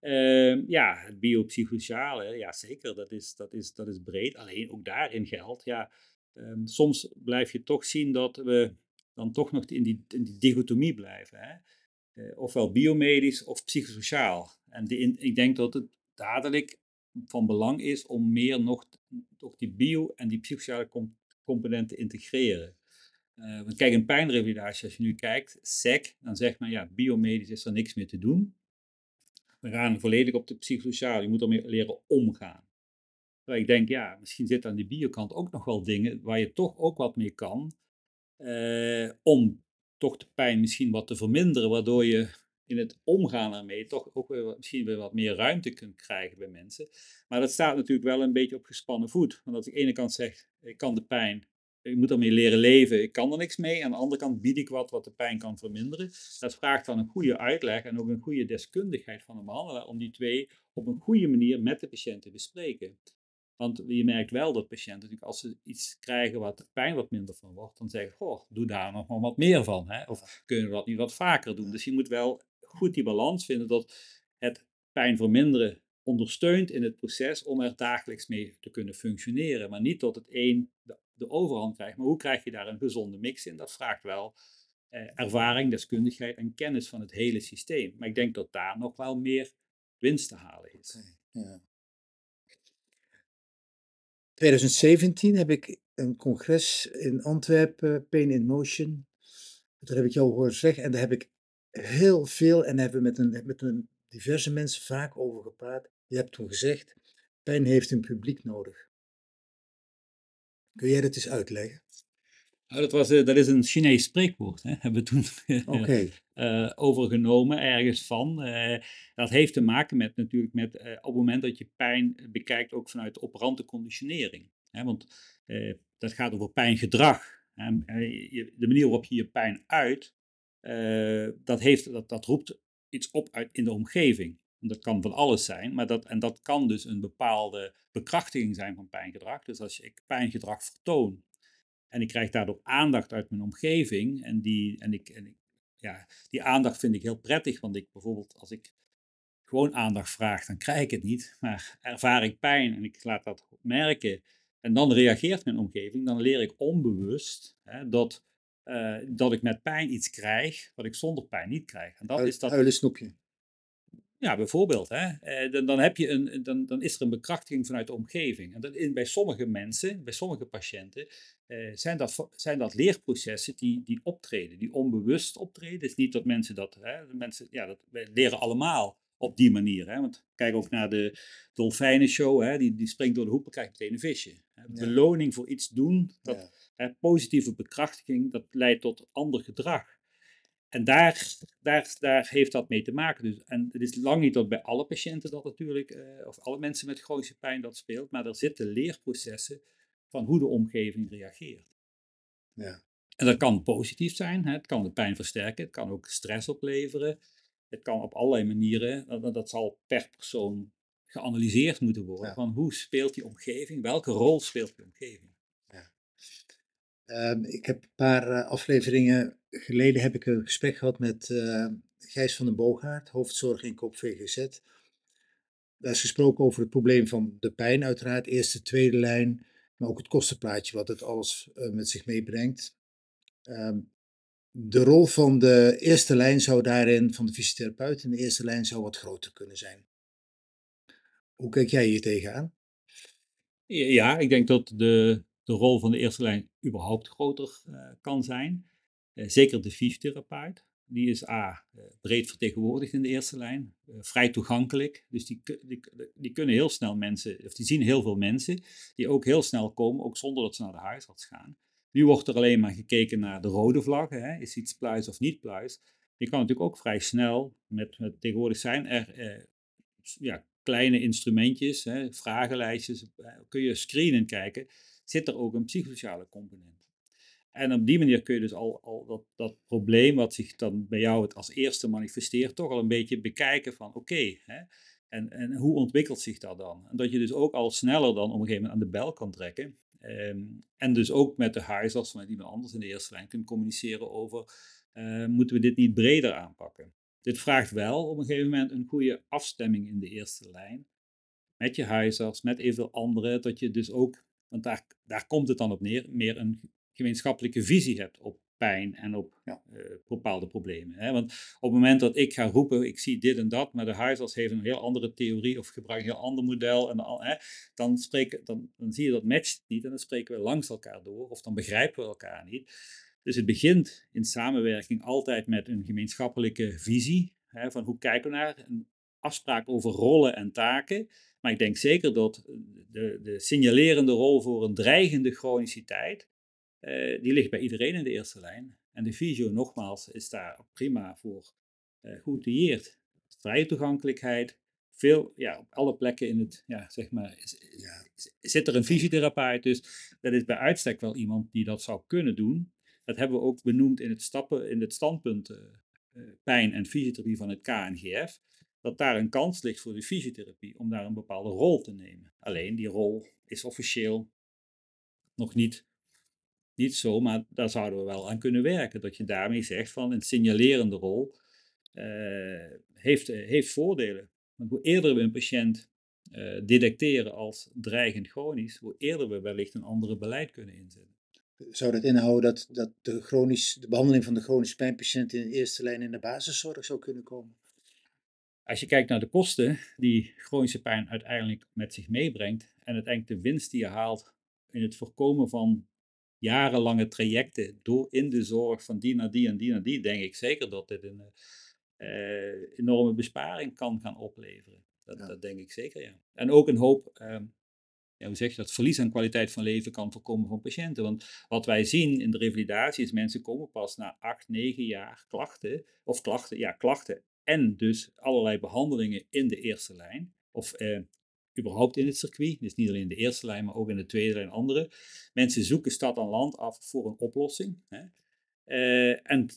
Uh, ja, het biopsychosociale, ja zeker, dat is, dat, is, dat is breed. Alleen ook daarin geldt, ja, um, soms blijf je toch zien dat we dan toch nog in die, in die dichotomie blijven. Hè? Uh, ofwel biomedisch of psychosociaal. En die, ik denk dat het dadelijk van belang is om meer nog, toch die bio- en die psychosociale componenten te integreren. Uh, want kijk, in pijnrevalidatie, als je nu kijkt, SEC, dan zegt men ja, biomedisch is er niks meer te doen. We gaan volledig op de psychosociale, je moet ermee leren omgaan. Terwijl ik denk, ja, misschien zit aan die biokant ook nog wel dingen waar je toch ook wat mee kan, uh, om toch de pijn misschien wat te verminderen, waardoor je in het omgaan ermee toch ook weer, misschien weer wat meer ruimte kunt krijgen bij mensen. Maar dat staat natuurlijk wel een beetje op gespannen voet. Want als ik aan de ene kant zeg, ik kan de pijn, ik moet ermee leren leven, ik kan er niks mee. Aan de andere kant bied ik wat wat de pijn kan verminderen. Dat vraagt dan een goede uitleg en ook een goede deskundigheid van de behandelaar om die twee op een goede manier met de patiënt te bespreken. Want je merkt wel dat patiënten natuurlijk als ze iets krijgen waar de pijn wat minder van wordt, dan zeggen, goh, doe daar nog maar wat meer van. Hè? Of kunnen we dat niet wat vaker doen? Dus je moet wel goed die balans vinden dat het pijn verminderen ondersteunt in het proces om er dagelijks mee te kunnen functioneren. Maar niet tot het een de, overhand krijgt. Maar hoe krijg je daar een gezonde mix in? Dat vraagt wel eh, ervaring, deskundigheid en kennis van het hele systeem. Maar ik denk dat daar nog wel meer winst te halen is. Ja. 2017 heb ik een congres in Antwerpen, Pain in Motion. Dat heb ik jou horen zeggen en daar heb ik heel veel en hebben we met, een, met een diverse mensen vaak over gepraat. Je hebt toen gezegd, pijn heeft een publiek nodig. Kun jij dat eens uitleggen? Nou, dat, was, dat is een Chinees spreekwoord, hè? hebben we toen okay. uh, overgenomen ergens van. Uh, dat heeft te maken met natuurlijk met uh, op het moment dat je pijn bekijkt ook vanuit de operante conditionering. Hè? Want dat gaat over pijngedrag. Hè? de manier waarop je je pijn uit, dat, heeft, dat, dat roept iets op uit in de omgeving. Dat kan van alles zijn, maar dat, en dat kan dus een bepaalde bekrachtiging zijn van pijngedrag. Dus als ik pijngedrag vertoon, en ik krijg daardoor aandacht uit mijn omgeving. En die, en ik, en ik, ja, die aandacht vind ik heel prettig. Want ik bijvoorbeeld, als ik gewoon aandacht vraag, dan krijg ik het niet. Maar ervaar ik pijn en ik laat dat merken. En dan reageert mijn omgeving. Dan leer ik onbewust hè, dat, uh, dat ik met pijn iets krijg wat ik zonder pijn niet krijg. En dat is dat. Huilen snoepje. Ja, bijvoorbeeld. Hè? Eh, dan, dan, heb je een, dan, dan is er een bekrachtiging vanuit de omgeving. En dat in, bij sommige mensen, bij sommige patiënten, eh, zijn, dat, zijn dat leerprocessen die, die optreden, die onbewust optreden. Het is niet dat mensen dat, hè, mensen, ja, dat wij leren allemaal op die manier. Hè? Want kijk ook naar de dolfijnenshow, hè? Die, die springt door de hoek, krijgt meteen een visje. Hè? Beloning voor iets doen, dat, hè, positieve bekrachtiging, dat leidt tot ander gedrag. En daar, daar, daar heeft dat mee te maken. Dus, en het is lang niet dat bij alle patiënten dat natuurlijk, uh, of alle mensen met chronische pijn dat speelt, maar er zitten leerprocessen van hoe de omgeving reageert. Ja. En dat kan positief zijn, hè? het kan de pijn versterken, het kan ook stress opleveren. Het kan op allerlei manieren, dat, dat zal per persoon geanalyseerd moeten worden. Ja. Van hoe speelt die omgeving, welke rol speelt die omgeving? Ehm, ik heb een paar eh, afleveringen geleden heb ik een gesprek gehad met eh, Gijs van den Boogaard, hoofdzorg in Koop VGZ. Daar is gesproken over het probleem van de pijn, uiteraard, eerste, tweede lijn, maar ook het kostenplaatje, wat het alles eh, met zich meebrengt. Ehm, de rol van de eerste lijn zou daarin, van de fysiotherapeut in de eerste lijn, zou wat groter kunnen zijn. Hoe kijk jij hier tegenaan? Ja, ik denk dat de, de rol van de eerste lijn überhaupt groter eh, kan zijn. Eh, zeker de fysiotherapeut. Die is A, eh, breed vertegenwoordigd in de eerste lijn, vrij toegankelijk. Dus die, die, die kunnen heel snel mensen, of die zien heel veel mensen, die ook heel snel komen, ook zonder dat ze naar de huisarts gaan. Nu wordt er alleen maar gekeken naar de rode vlaggen, hè? is iets pluis of niet pluis. Je kan natuurlijk ook vrij snel, met, tegenwoordig zijn er eh, ja, kleine instrumentjes, hè, vragenlijstjes, eh, kun je screenen kijken, zit er ook een psychosociale component. En op die manier kun je dus al, al dat, dat probleem wat zich dan bij jou het als eerste manifesteert, toch al een beetje bekijken van oké, en, en hoe ontwikkelt zich dat dan? En dat je dus ook al sneller dan op een gegeven moment aan de bel kan trekken. Ehm, en dus ook met de huisarts, met iemand anders in de eerste lijn, kunt communiceren over, eh, moeten we dit niet breder aanpakken? Dit vraagt wel op een gegeven moment een goede afstemming in de eerste lijn. Met je huisarts, met eventueel anderen, dat je dus ook, want daar, daar komt het dan op neer, meer een gemeenschappelijke visie hebt op pijn en op Ja. eh, bepaalde problemen. Hè? Want op het moment dat ik ga roepen, ik zie dit en dat, maar de huisarts heeft een heel andere theorie of gebruikt een heel ander model, en hè, dan, spreken, dan, dan zie je dat matcht niet en dan spreken we langs elkaar door of dan begrijpen we elkaar niet. Dus het begint in samenwerking altijd met een gemeenschappelijke visie, hè, van hoe kijken we naar een afspraak over rollen en taken. Maar ik denk zeker dat de, de signalerende rol voor een dreigende chroniciteit, eh, die ligt bij iedereen in de eerste lijn. En de visio, nogmaals, is daar prima voor geoutilleerd. Vrije toegankelijkheid, veel, ja, op alle plekken in het, ja, zeg maar, is- zit er een fysiotherapeut. Dus dat is bij uitstek wel iemand die dat zou kunnen doen. Dat hebben we ook benoemd in het, stappen, in het standpunt eh, pijn en fysiotherapie van het KNGF. Dat daar een kans ligt voor de fysiotherapie om daar een bepaalde rol te nemen. Alleen die rol is officieel nog niet, niet zo, maar daar zouden we wel aan kunnen werken. Dat je daarmee zegt van een signalerende rol eh, heeft, eh, heeft voordelen. Want hoe eerder we een patiënt eh, detecteren als dreigend chronisch, hoe eerder we wellicht een andere beleid kunnen inzetten. Zou dat inhouden dat, dat de, chronisch, de behandeling van de chronische pijnpatiënt in de eerste lijn in de basiszorg zou kunnen komen? Als je kijkt naar de kosten die chronische pijn uiteindelijk met zich meebrengt en uiteindelijk de winst die je haalt in het voorkomen van jarenlange trajecten door in de zorg van die naar die en die naar die, denk ik zeker dat dit een eh, enorme besparing kan gaan opleveren. Dat, Ja. dat denk ik zeker, ja. En ook een hoop, ehm, ja, hoe zeg je dat, verlies aan kwaliteit van leven kan voorkomen van patiënten. Want wat wij zien in de revalidatie is mensen komen pas na acht, negen jaar klachten, of klachten, ja, klachten en dus allerlei behandelingen in de eerste lijn, of eh, überhaupt in het circuit, dus niet alleen in de eerste lijn, maar ook in de tweede lijn andere. Mensen zoeken stad en land af voor een oplossing. Hè? Eh, en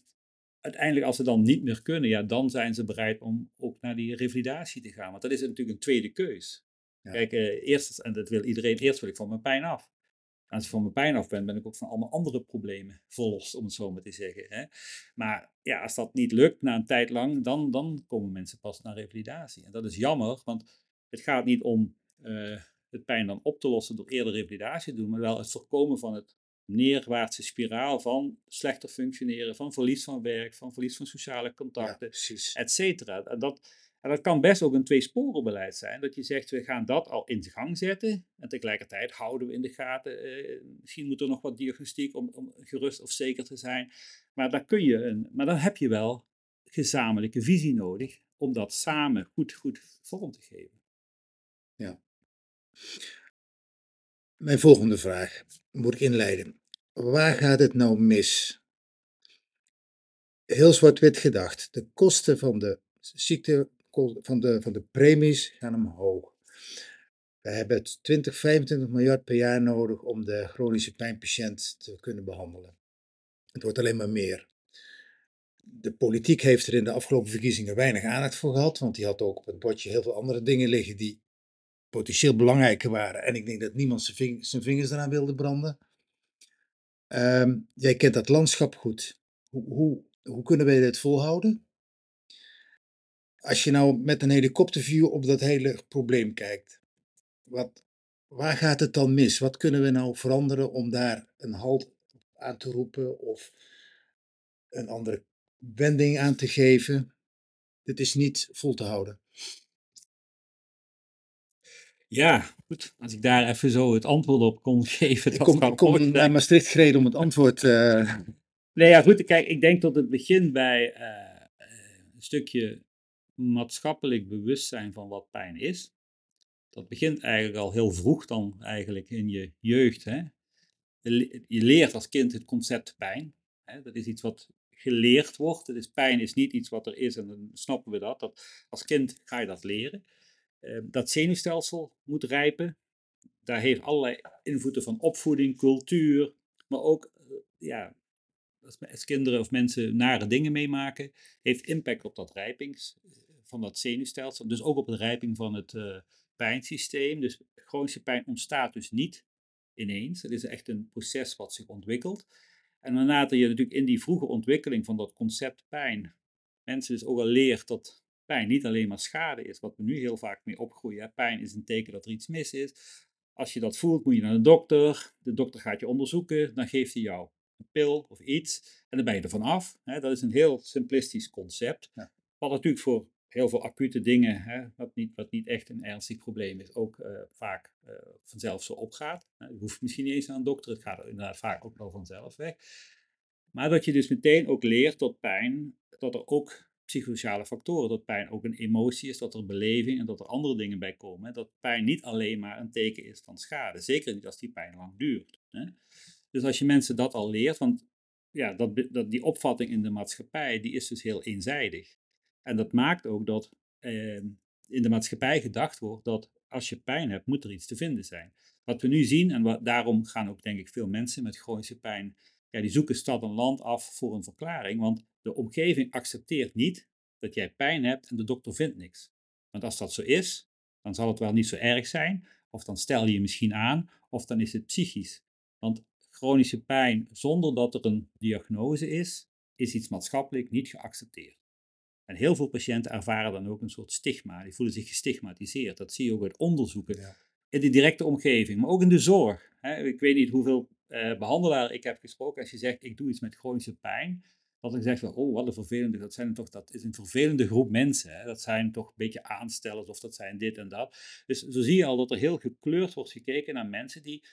uiteindelijk, als ze dan niet meer kunnen, ja, dan zijn ze bereid om ook naar die revalidatie te gaan. Want dat is natuurlijk een tweede keus. Ja. Kijk, eh, eerst, en dat wil iedereen, eerst wil ik van mijn pijn af. En als ik van mijn pijn af ben, ben ik ook van allemaal andere problemen verlost, om het zo maar te zeggen. Hè? Maar ja, als dat niet lukt na een tijd lang, dan, dan komen mensen pas naar revalidatie. En dat is jammer, want het gaat niet om eh, het pijn dan op te lossen door eerder revalidatie te doen, maar wel het voorkomen van het neerwaartse spiraal van slechter functioneren, van verlies van werk, van verlies van sociale Ja, contacten, precies. et cetera. En dat, en dat kan best ook een tweesporenbeleid zijn. Dat je zegt, we gaan dat al in gang zetten. En tegelijkertijd houden we in de gaten. eh, misschien moet er nog wat diagnostiek om, om gerust of zeker te zijn. Maar, daar kun je een, maar dan heb je wel gezamenlijke visie nodig. Om dat samen goed, goed vorm te geven. Mijn volgende vraag moet ik inleiden. Waar gaat het nou mis? Heel zwart-wit gedacht. De kosten van de ziekte, van de, van de premies gaan omhoog. We hebben 20, 25 miljard per jaar nodig om de chronische pijnpatiënt te kunnen behandelen. Het wordt alleen maar meer. de politiek heeft er in de afgelopen verkiezingen weinig aandacht voor gehad, want die had ook op het bordje heel veel andere dingen liggen die potentieel belangrijker waren. En ik denk dat niemand zijn, ving zijn vingers eraan wilde branden. Ehm, jij kent dat landschap goed. Hoe, hoe, hoe kunnen wij dit volhouden? Als je nou met een helikopterview op dat hele probleem kijkt, wat, waar gaat het dan mis? Wat kunnen we nou veranderen om daar een halt aan te roepen of een andere wending aan te geven? Dit is niet vol te houden. Ja, goed. Als ik daar even zo het antwoord op kon geven. Ik dat kom, ik kom naar. Maastricht gereden om het antwoord. eh, Nee, ja, goed. Kijk, ik denk dat het begint bij eh, een stukje maatschappelijk bewustzijn van wat pijn is. Dat begint eigenlijk al heel vroeg dan eigenlijk in je jeugd. Hè? Je le- Je leert als kind het concept pijn. Hè? Dat is iets wat geleerd wordt. Is, pijn is niet iets wat er is en dan snappen we dat. dat als kind ga je dat leren. Eh, dat zenuwstelsel moet rijpen. Daar heeft allerlei invloeden van opvoeding, cultuur, maar ook eh, ja, als, kinderen of mensen nare dingen meemaken, heeft impact op dat rijpings eh, van dat zenuwstelsel. Dus ook op de rijping van het eh, pijnsysteem. Dus chronische pijn ontstaat dus niet ineens. Het is echt een proces wat zich ontwikkelt. En naarmate je natuurlijk in die vroege ontwikkeling van dat concept pijn, mensen dus ook al leert dat pijn niet alleen maar schade is, wat we nu heel vaak mee opgroeien. Hè. Pijn is een teken dat er iets mis is. Als je dat voelt, moet je naar de dokter. De dokter gaat je onderzoeken, dan geeft hij jou een pil of iets en dan ben je er vanaf. Hè. Dat is een heel simplistisch concept. Ja. Wat natuurlijk voor heel veel acute dingen, hè, wat, niet, wat niet echt een ernstig probleem is, ook eh, vaak eh, vanzelf zo opgaat. Hè. Je hoeft misschien niet eens naar een dokter, het gaat er inderdaad vaak ook wel vanzelf weg. Maar dat je dus meteen ook leert dat pijn, dat er ook psychosociale factoren, dat pijn ook een emotie is, dat er beleving en dat er andere dingen bij komen. Dat pijn niet alleen maar een teken is van schade, zeker niet als die pijn lang duurt. Hè. Dus als je mensen dat al leert, want ja, dat, dat, die opvatting in de maatschappij, die is dus heel eenzijdig. En dat maakt ook dat eh, in de maatschappij gedacht wordt dat als je pijn hebt, moet er iets te vinden zijn. Wat we nu zien, en wat, daarom gaan ook denk ik veel mensen met chronische pijn, ja, die zoeken stad en land af voor een verklaring, want de omgeving accepteert niet dat jij pijn hebt en de dokter vindt niks. Want als dat zo is, dan zal het wel niet zo erg zijn, of dan stel je je misschien aan, of dan is het psychisch. Want chronische pijn zonder dat er een diagnose is, is iets maatschappelijk niet geaccepteerd. En heel veel patiënten ervaren dan ook een soort stigma. Die voelen zich gestigmatiseerd. Dat zie je ook uit onderzoeken. Ja. In de directe omgeving, maar ook in de zorg. Ik weet niet hoeveel eh behandelaren ik heb gesproken. Als je zegt, ik doe iets met chronische pijn. Dat ik zeg van, oh wat een vervelende, dat, zijn toch, dat is een vervelende groep mensen. Hè. Dat zijn toch een beetje aanstellers of dat zijn dit en dat. Dus zo zie je al dat er heel gekleurd wordt gekeken naar mensen die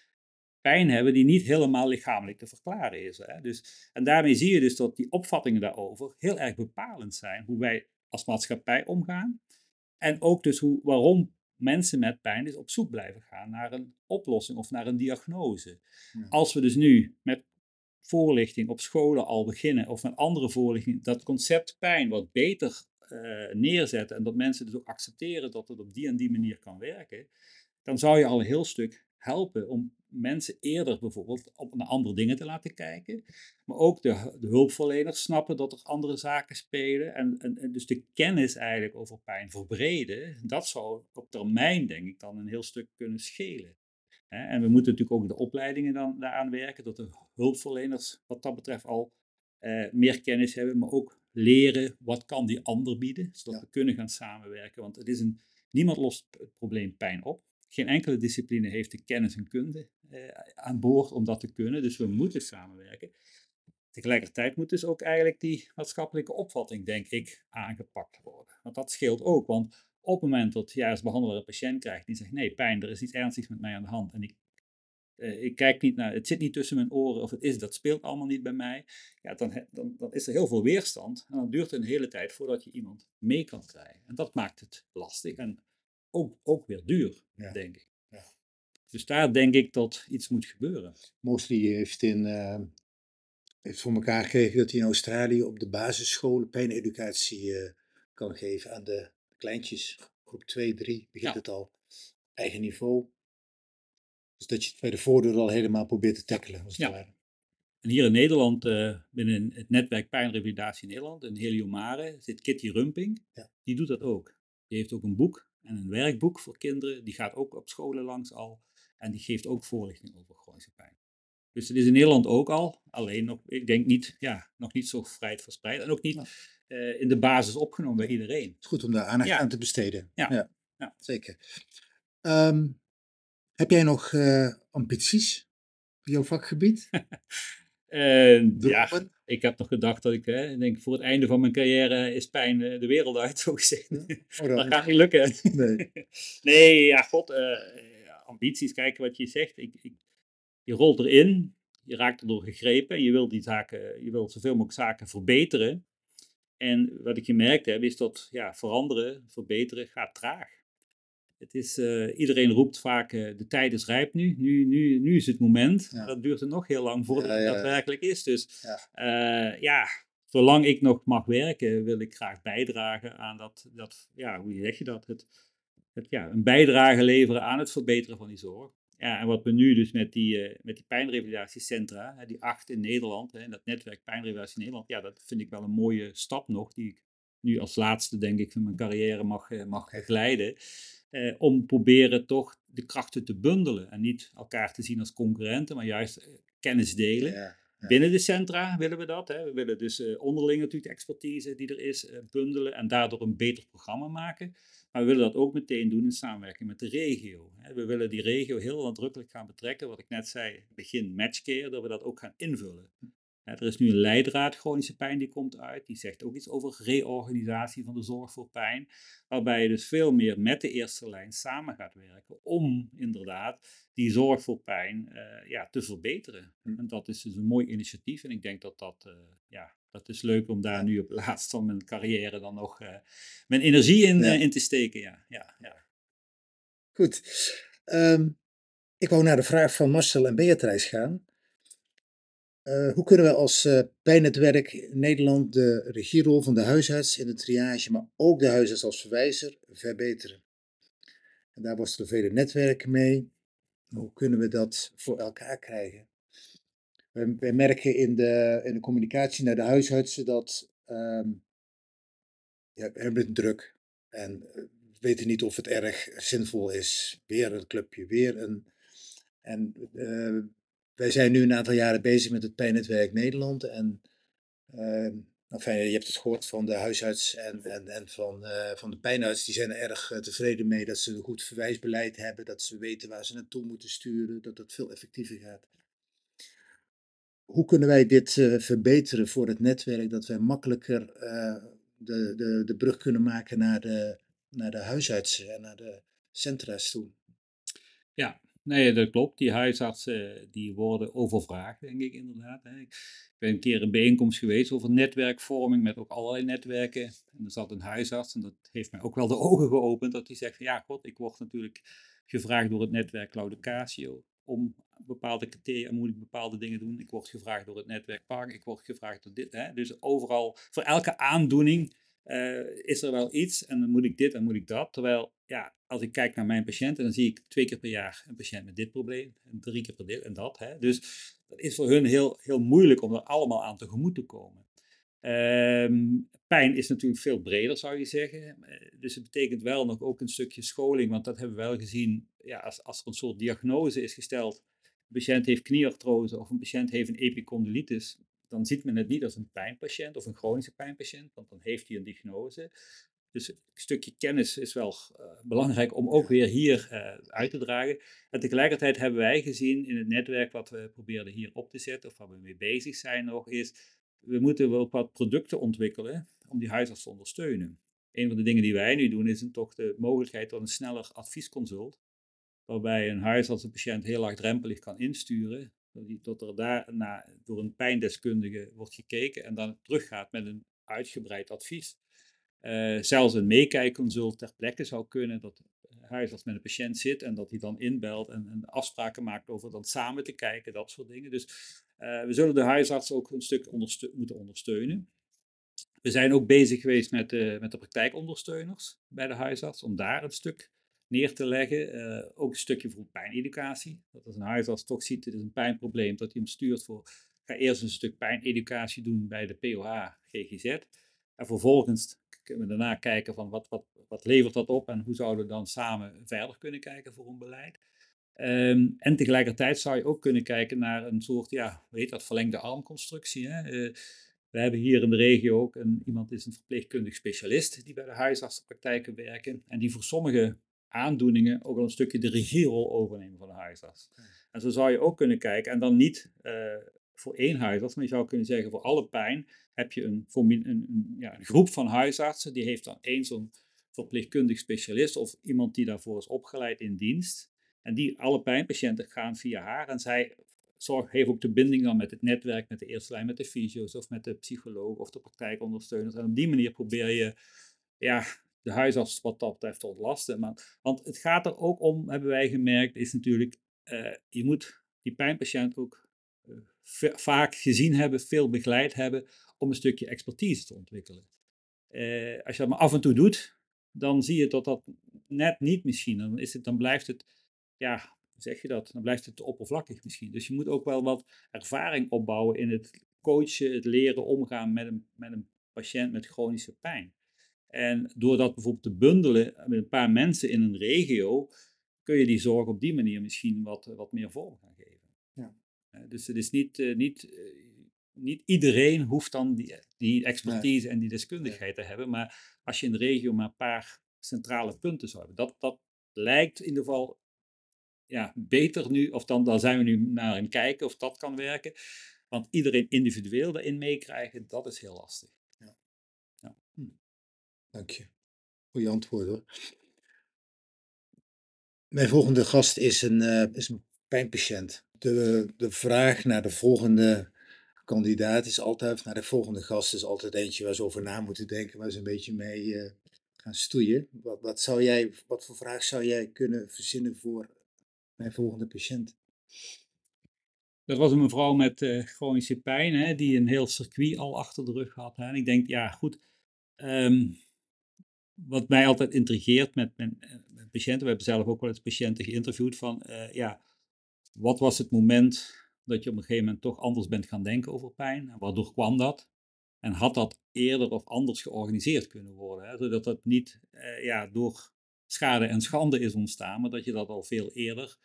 pijn hebben die niet helemaal lichamelijk te verklaren is. Hè. Dus, en daarmee zie je dus dat die opvattingen daarover heel erg bepalend zijn. Hoe wij als maatschappij omgaan. En ook dus hoe, waarom mensen met pijn dus op zoek blijven gaan naar een oplossing of naar een diagnose. Ja. Als we dus nu met voorlichting op scholen al beginnen of met andere voorlichting dat concept pijn wat beter eh, neerzetten en dat mensen dus ook accepteren dat het op die en die manier kan werken, dan zou je al een heel stuk helpen om mensen eerder bijvoorbeeld op naar andere dingen te laten kijken. Maar ook de, de hulpverleners snappen dat er andere zaken spelen. En, en, en dus de kennis eigenlijk over pijn verbreden, dat zou op termijn denk ik dan een heel stuk kunnen schelen. En we moeten natuurlijk ook de opleidingen dan daaraan werken, dat de hulpverleners wat dat betreft al eh, meer kennis hebben, maar ook leren wat kan die ander bieden, zodat Ja. we kunnen gaan samenwerken. Want het is een, niemand lost het probleem pijn op. Geen enkele discipline heeft de kennis en kunde eh, aan boord om dat te kunnen, dus we moeten samenwerken. Tegelijkertijd moet dus ook eigenlijk die maatschappelijke opvatting, denk ik, aangepakt worden. Want dat scheelt ook, want op het moment dat je als behandelaar een patiënt krijgt die zegt, nee, pijn, er is iets ernstigs met mij aan de hand en ik, eh, ik kijk niet naar, het zit niet tussen mijn oren of het is, dat speelt allemaal niet bij mij, ja, dan, dan, dan is er heel veel weerstand en dan duurt het een hele tijd voordat je iemand mee kan krijgen. En dat maakt het lastig en ook, ook weer duur, Ja. denk ik. Ja. Dus daar denk ik dat iets moet gebeuren. Mosley heeft, in, eh, heeft voor elkaar gekregen dat hij in Australië op de basisscholen pijneducatie eh, kan geven aan de kleintjes. Groep 2, 3 begint Ja. het al. Eigen niveau. Dus dat je het bij de voordeur al helemaal probeert te tackelen. Als het Ja. ware. En hier in Nederland, uh, binnen het netwerk Pijnrevalidatie Nederland, in Heliomare, zit Kitty Rumping. Ja. Die doet dat ook. Die heeft ook een boek en een werkboek voor kinderen. Die gaat ook op scholen langs al. En die geeft ook voorlichting over chronische pijn. Dus het is in Nederland ook al. Alleen nog, ik denk niet, ja, nog niet zo vrij verspreid. En ook niet uh, in de basis opgenomen bij iedereen. Het is goed om daar aandacht aan te besteden. Ja, ja. ja. zeker. Um, heb jij nog uh, ambities voor jouw vakgebied? uh, ja, ik heb nog gedacht dat ik, hè, ik denk voor het einde van mijn carrière is pijn de wereld uit, zo gezegd. Oh, dat gaat niet lukken. Nee, nee ja, god, ambities, kijken wat je zegt. Ik, ik, je rolt erin, je raakt erdoor gegrepen en je wil die zaken, je wil zoveel mogelijk zaken verbeteren. En wat ik gemerkt heb, is dat ja, veranderen, verbeteren gaat traag. Het is, uh, iedereen roept vaak, uh, de tijd is rijp nu, nu, nu, nu is het moment. Ja. Dat duurt er nog heel lang voordat ja, ja, het daadwerkelijk is. Dus uh, ja, zolang ik nog mag werken, wil ik graag bijdragen aan dat, dat ja, hoe zeg je dat? Het, het, ja, een bijdrage leveren aan het verbeteren van die zorg. Ja, en wat we nu dus met die, uh, met die pijnrevalidatiecentra, hè, die acht in Nederland, hè, dat netwerk Pijnrevalidatie Nederland, ja, dat vind ik wel een mooie stap nog, die ik nu als laatste, denk ik, van mijn carrière mag, uh, mag begeleiden. Uh, om proberen toch de krachten te bundelen en niet elkaar te zien als concurrenten, maar juist kennis delen. Ja, ja. Binnen de centra willen we dat. Hè. We willen dus onderling natuurlijk de expertise die er is bundelen en daardoor een beter programma maken. Maar we willen dat ook meteen doen in samenwerking met de regio. We willen die regio heel nadrukkelijk gaan betrekken. Wat ik net zei, begin matchcare, dat we dat ook gaan invullen. Er is nu een leidraad chronische pijn die komt uit. Die zegt ook iets over reorganisatie van de zorg voor pijn. Waarbij je dus veel meer met de eerste lijn samen gaat werken. Om inderdaad die zorg voor pijn uh, ja, te verbeteren. Hm. En dat is dus een mooi initiatief. En ik denk dat dat uh, ja, dat is leuk om daar nu op laatst van mijn carrière dan nog uh, mijn energie in, ja. uh, in te steken. Ja, ja, ja. Goed. Um, ik wou naar de vraag van Marcel en Beatrice gaan. Uh, hoe kunnen we als pijnnetwerk Nederland de regierol van de huisarts in de triage, maar ook de huisarts als verwijzer, verbeteren? En daar worstelen vele netwerken mee. Hoe kunnen we dat voor elkaar krijgen? Wij, merken in de, in de communicatie naar de huisartsen dat um, ja, we hebben druk en eh, weten niet of het erg zinvol is. Weer een clubje, weer een. En uh, wij zijn nu een aantal jaren bezig met het Pijnnetwerk Nederland. En uh, enfin, je hebt het gehoord van de huisarts en, en, en van, uh, van de pijnarts. Die zijn er erg tevreden mee dat ze een goed verwijsbeleid hebben. Dat ze weten waar ze naartoe moeten sturen. Dat dat veel effectiever gaat hoe kunnen wij dit uh, verbeteren voor het netwerk, dat wij makkelijker uh, de, de, de brug kunnen maken naar de, naar de huisartsen en naar de centra's toe? Ja, nee, dat klopt. Die huisartsen die worden overvraagd, denk ik inderdaad. Ik ben een keer een bijeenkomst geweest over netwerkvorming met ook allerlei netwerken. En er zat een huisarts en dat heeft mij ook wel de ogen geopend, dat hij zegt van ja, god, ik word natuurlijk gevraagd door het netwerk Claudicatio om bepaalde criteria moet ik bepaalde dingen doen. Ik word gevraagd door het netwerk Park, ik word gevraagd door dit. Hè? Dus overal, voor elke aandoening uh, is er wel iets en dan moet ik dit en moet ik dat. Terwijl, ja, als ik kijk naar mijn patiënten, dan zie ik twee keer per jaar een patiënt met dit probleem en drie keer per dit en dat. Hè? Dus dat is voor hun heel, heel moeilijk om er allemaal aan tegemoet te komen. Um, pijn is natuurlijk veel breder, zou je zeggen. Eh, dus het betekent wel nog ook een stukje scholing, want dat hebben we wel gezien. Ja, als, als er een soort diagnose is gesteld, een patiënt heeft knieartrose of een patiënt heeft een epicondylitis, dan ziet men het niet als een pijnpatiënt of een chronische pijnpatiënt, want dan heeft hij een diagnose. Dus een stukje kennis is wel uh, belangrijk om ook weer hier uh, uit te dragen. En tegelijkertijd hebben wij gezien in het netwerk wat we probeerden hier op te zetten, of waar we mee bezig zijn nog, is we moeten wel wat producten ontwikkelen om die huisarts te ondersteunen. Een van de dingen die wij nu doen is toch de mogelijkheid tot een sneller adviesconsult. Waarbij een huisarts een patiënt heel laagdrempelig kan insturen. Tot er daarna door een pijndeskundige wordt gekeken en dan teruggaat met een uitgebreid advies. Uh, zelfs een meekijkconsult ter plekke zou kunnen, dat huisarts met een patiënt zit en dat hij dan inbelt en, en afspraken maakt over dan samen te kijken, dat soort dingen. Dus uh, we zullen de huisarts ook een stuk moeten ondersteunen. We zijn ook bezig geweest met, uh, met de praktijkondersteuners bij de huisarts, om daar een stuk neer te leggen. Uh, ook een stukje voor pijneducatie. Dat als een huisarts toch ziet, dit is een pijnprobleem, dat hij hem stuurt voor ga eerst een stuk pijneducatie doen bij de POH GGZ. En vervolgens kunnen we daarna kijken van wat, wat, wat levert dat op en hoe zouden we dan samen verder kunnen kijken voor een beleid. Ehm, en tegelijkertijd zou je ook kunnen kijken naar een soort, ja, weet dat, verlengde armconstructie. Hè? Uh, we hebben hier in de regio ook een, iemand is een verpleegkundig specialist die bij de huisartsenpraktijken werken en die voor sommige aandoeningen ook al een stukje de regierol overnemen van de huisarts. En zo zou je ook kunnen kijken, en dan niet uh, voor één huisarts, maar je zou kunnen zeggen voor alle pijn heb je een, een, een, ja, een groep van huisartsen, die heeft dan één zo'n verpleegkundig specialist of iemand die daarvoor is opgeleid in dienst. En die alle pijnpatiënten gaan via haar en zij zorgt, heeft ook de binding dan met het netwerk, met de eerste lijn, met de fysio's of met de psycholoog of de praktijkondersteuners. En op die manier probeer je ja, de huisarts wat dat betreft te ontlasten. Maar, want het gaat er ook om, hebben wij gemerkt, is natuurlijk, uh, je moet die pijnpatiënt ook uh, vaak gezien hebben, veel begeleid hebben, om een stukje expertise te ontwikkelen. Uh, als je dat maar af en toe doet, dan zie je dat dat net niet misschien. Dan, is het, dan blijft het, ja, hoe zeg je dat? Dan blijft het te oppervlakkig misschien. Dus je moet ook wel wat ervaring opbouwen in het coachen, het leren omgaan met een, met een patiënt met chronische pijn. En door dat bijvoorbeeld te bundelen met een paar mensen in een regio, kun je die zorg op die manier misschien wat, wat meer vorm gaan geven. Ja. Dus het is niet, uh, niet, niet iedereen hoeft dan die, die expertise nee. en die deskundigheid te hebben, maar als je in de regio maar een paar centrale punten zou hebben, dat, dat lijkt in ieder geval ja, beter nu, of dan, dan zijn we nu naar het kijken of dat kan werken. Want iedereen individueel daarin meekrijgen, dat is heel lastig. Dank je. Goeie antwoord hoor. Mijn volgende gast is een, uh, is pijnpatiënt. De, de vraag naar de volgende kandidaat is altijd, naar de volgende gast is altijd eentje waar ze over na moeten denken, waar ze een beetje mee uh, gaan stoeien. Wat, wat, zou jij, wat voor vraag zou jij kunnen verzinnen voor mijn volgende patiënt? Dat was een mevrouw met uh, chronische pijn, hè, die een heel circuit al achter de rug had. Hè. En ik denk, ja goed, um, wat mij altijd intrigeert met, met, met, patiënten, we hebben zelf ook wel eens patiënten geïnterviewd van, uh, ja, wat was het moment dat je op een gegeven moment toch anders bent gaan denken over pijn? En waardoor kwam dat? En had dat eerder of anders georganiseerd kunnen worden? Hè? Zodat dat niet uh, ja, door schade en schande is ontstaan, maar dat je dat al veel eerder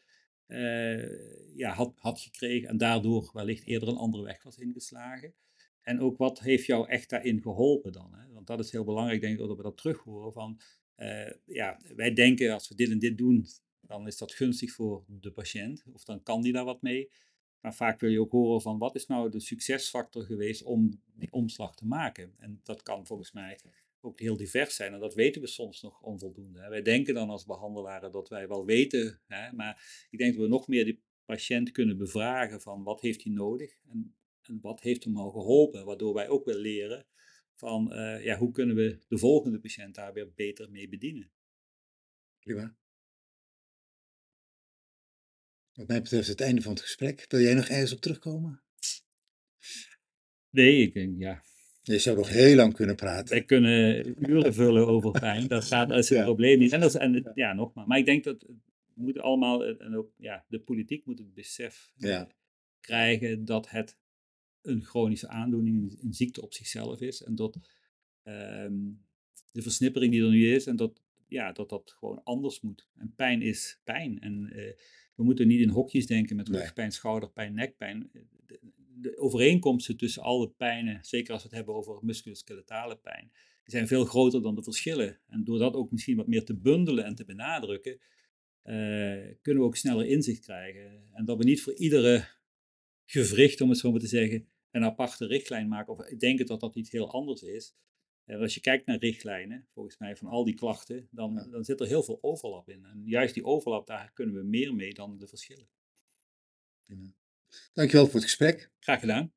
uh, ja, had, had gekregen en daardoor wellicht eerder een andere weg was ingeslagen. En ook wat heeft jou echt daarin geholpen dan? Dat is heel belangrijk, denk ik, dat we dat terug horen van, uh, ja, wij denken als we dit en dit doen, dan is dat gunstig voor de patiënt, of dan kan die daar wat mee. Maar vaak wil je ook horen van wat is nou de succesfactor geweest om die omslag te maken. En dat kan volgens mij ook heel divers zijn. En dat weten we soms nog onvoldoende. Hè. Wij denken dan als behandelaren dat wij wel weten, hè, maar ik denk dat we nog meer die patiënt kunnen bevragen van wat heeft hij nodig en, en wat heeft hem al geholpen, waardoor wij ook weer leren van uh, ja, hoe kunnen we de volgende patiënt daar weer beter mee bedienen. Prima. Wat mij betreft het einde van het gesprek. Wil jij nog ergens op terugkomen? Nee, ik denk ja. Je zou nog heel lang kunnen praten. Wij kunnen uren vullen over pijn. Dat, gaat, is het ja. probleem niet. En, dat is, en ja, nogmaals. Maar ik denk dat we moeten allemaal, en ook ja, de politiek moet het besef ja. krijgen dat het een chronische aandoening, een ziekte op zichzelf is. En dat um, de versnippering die er nu is, en dat, ja, dat dat gewoon anders moet. En pijn is pijn. En uh, we moeten niet in hokjes denken met rugpijn, nee. schouderpijn, nekpijn. De, de overeenkomsten tussen alle pijnen, zeker als we het hebben over musculoskeletale pijn, die zijn veel groter dan de verschillen. En door dat ook misschien wat meer te bundelen en te benadrukken, uh, kunnen we ook sneller inzicht krijgen. En dat we niet voor iedere gewricht, om het zo maar te zeggen, een aparte richtlijn maken. Of denken dat dat iets heel anders is. En als je kijkt naar richtlijnen, volgens mij van al die klachten, dan, ja. dan zit er heel veel overlap in. En juist die overlap, daar kunnen we meer mee dan de verschillen. Ja. Dankjewel voor het gesprek. Graag gedaan.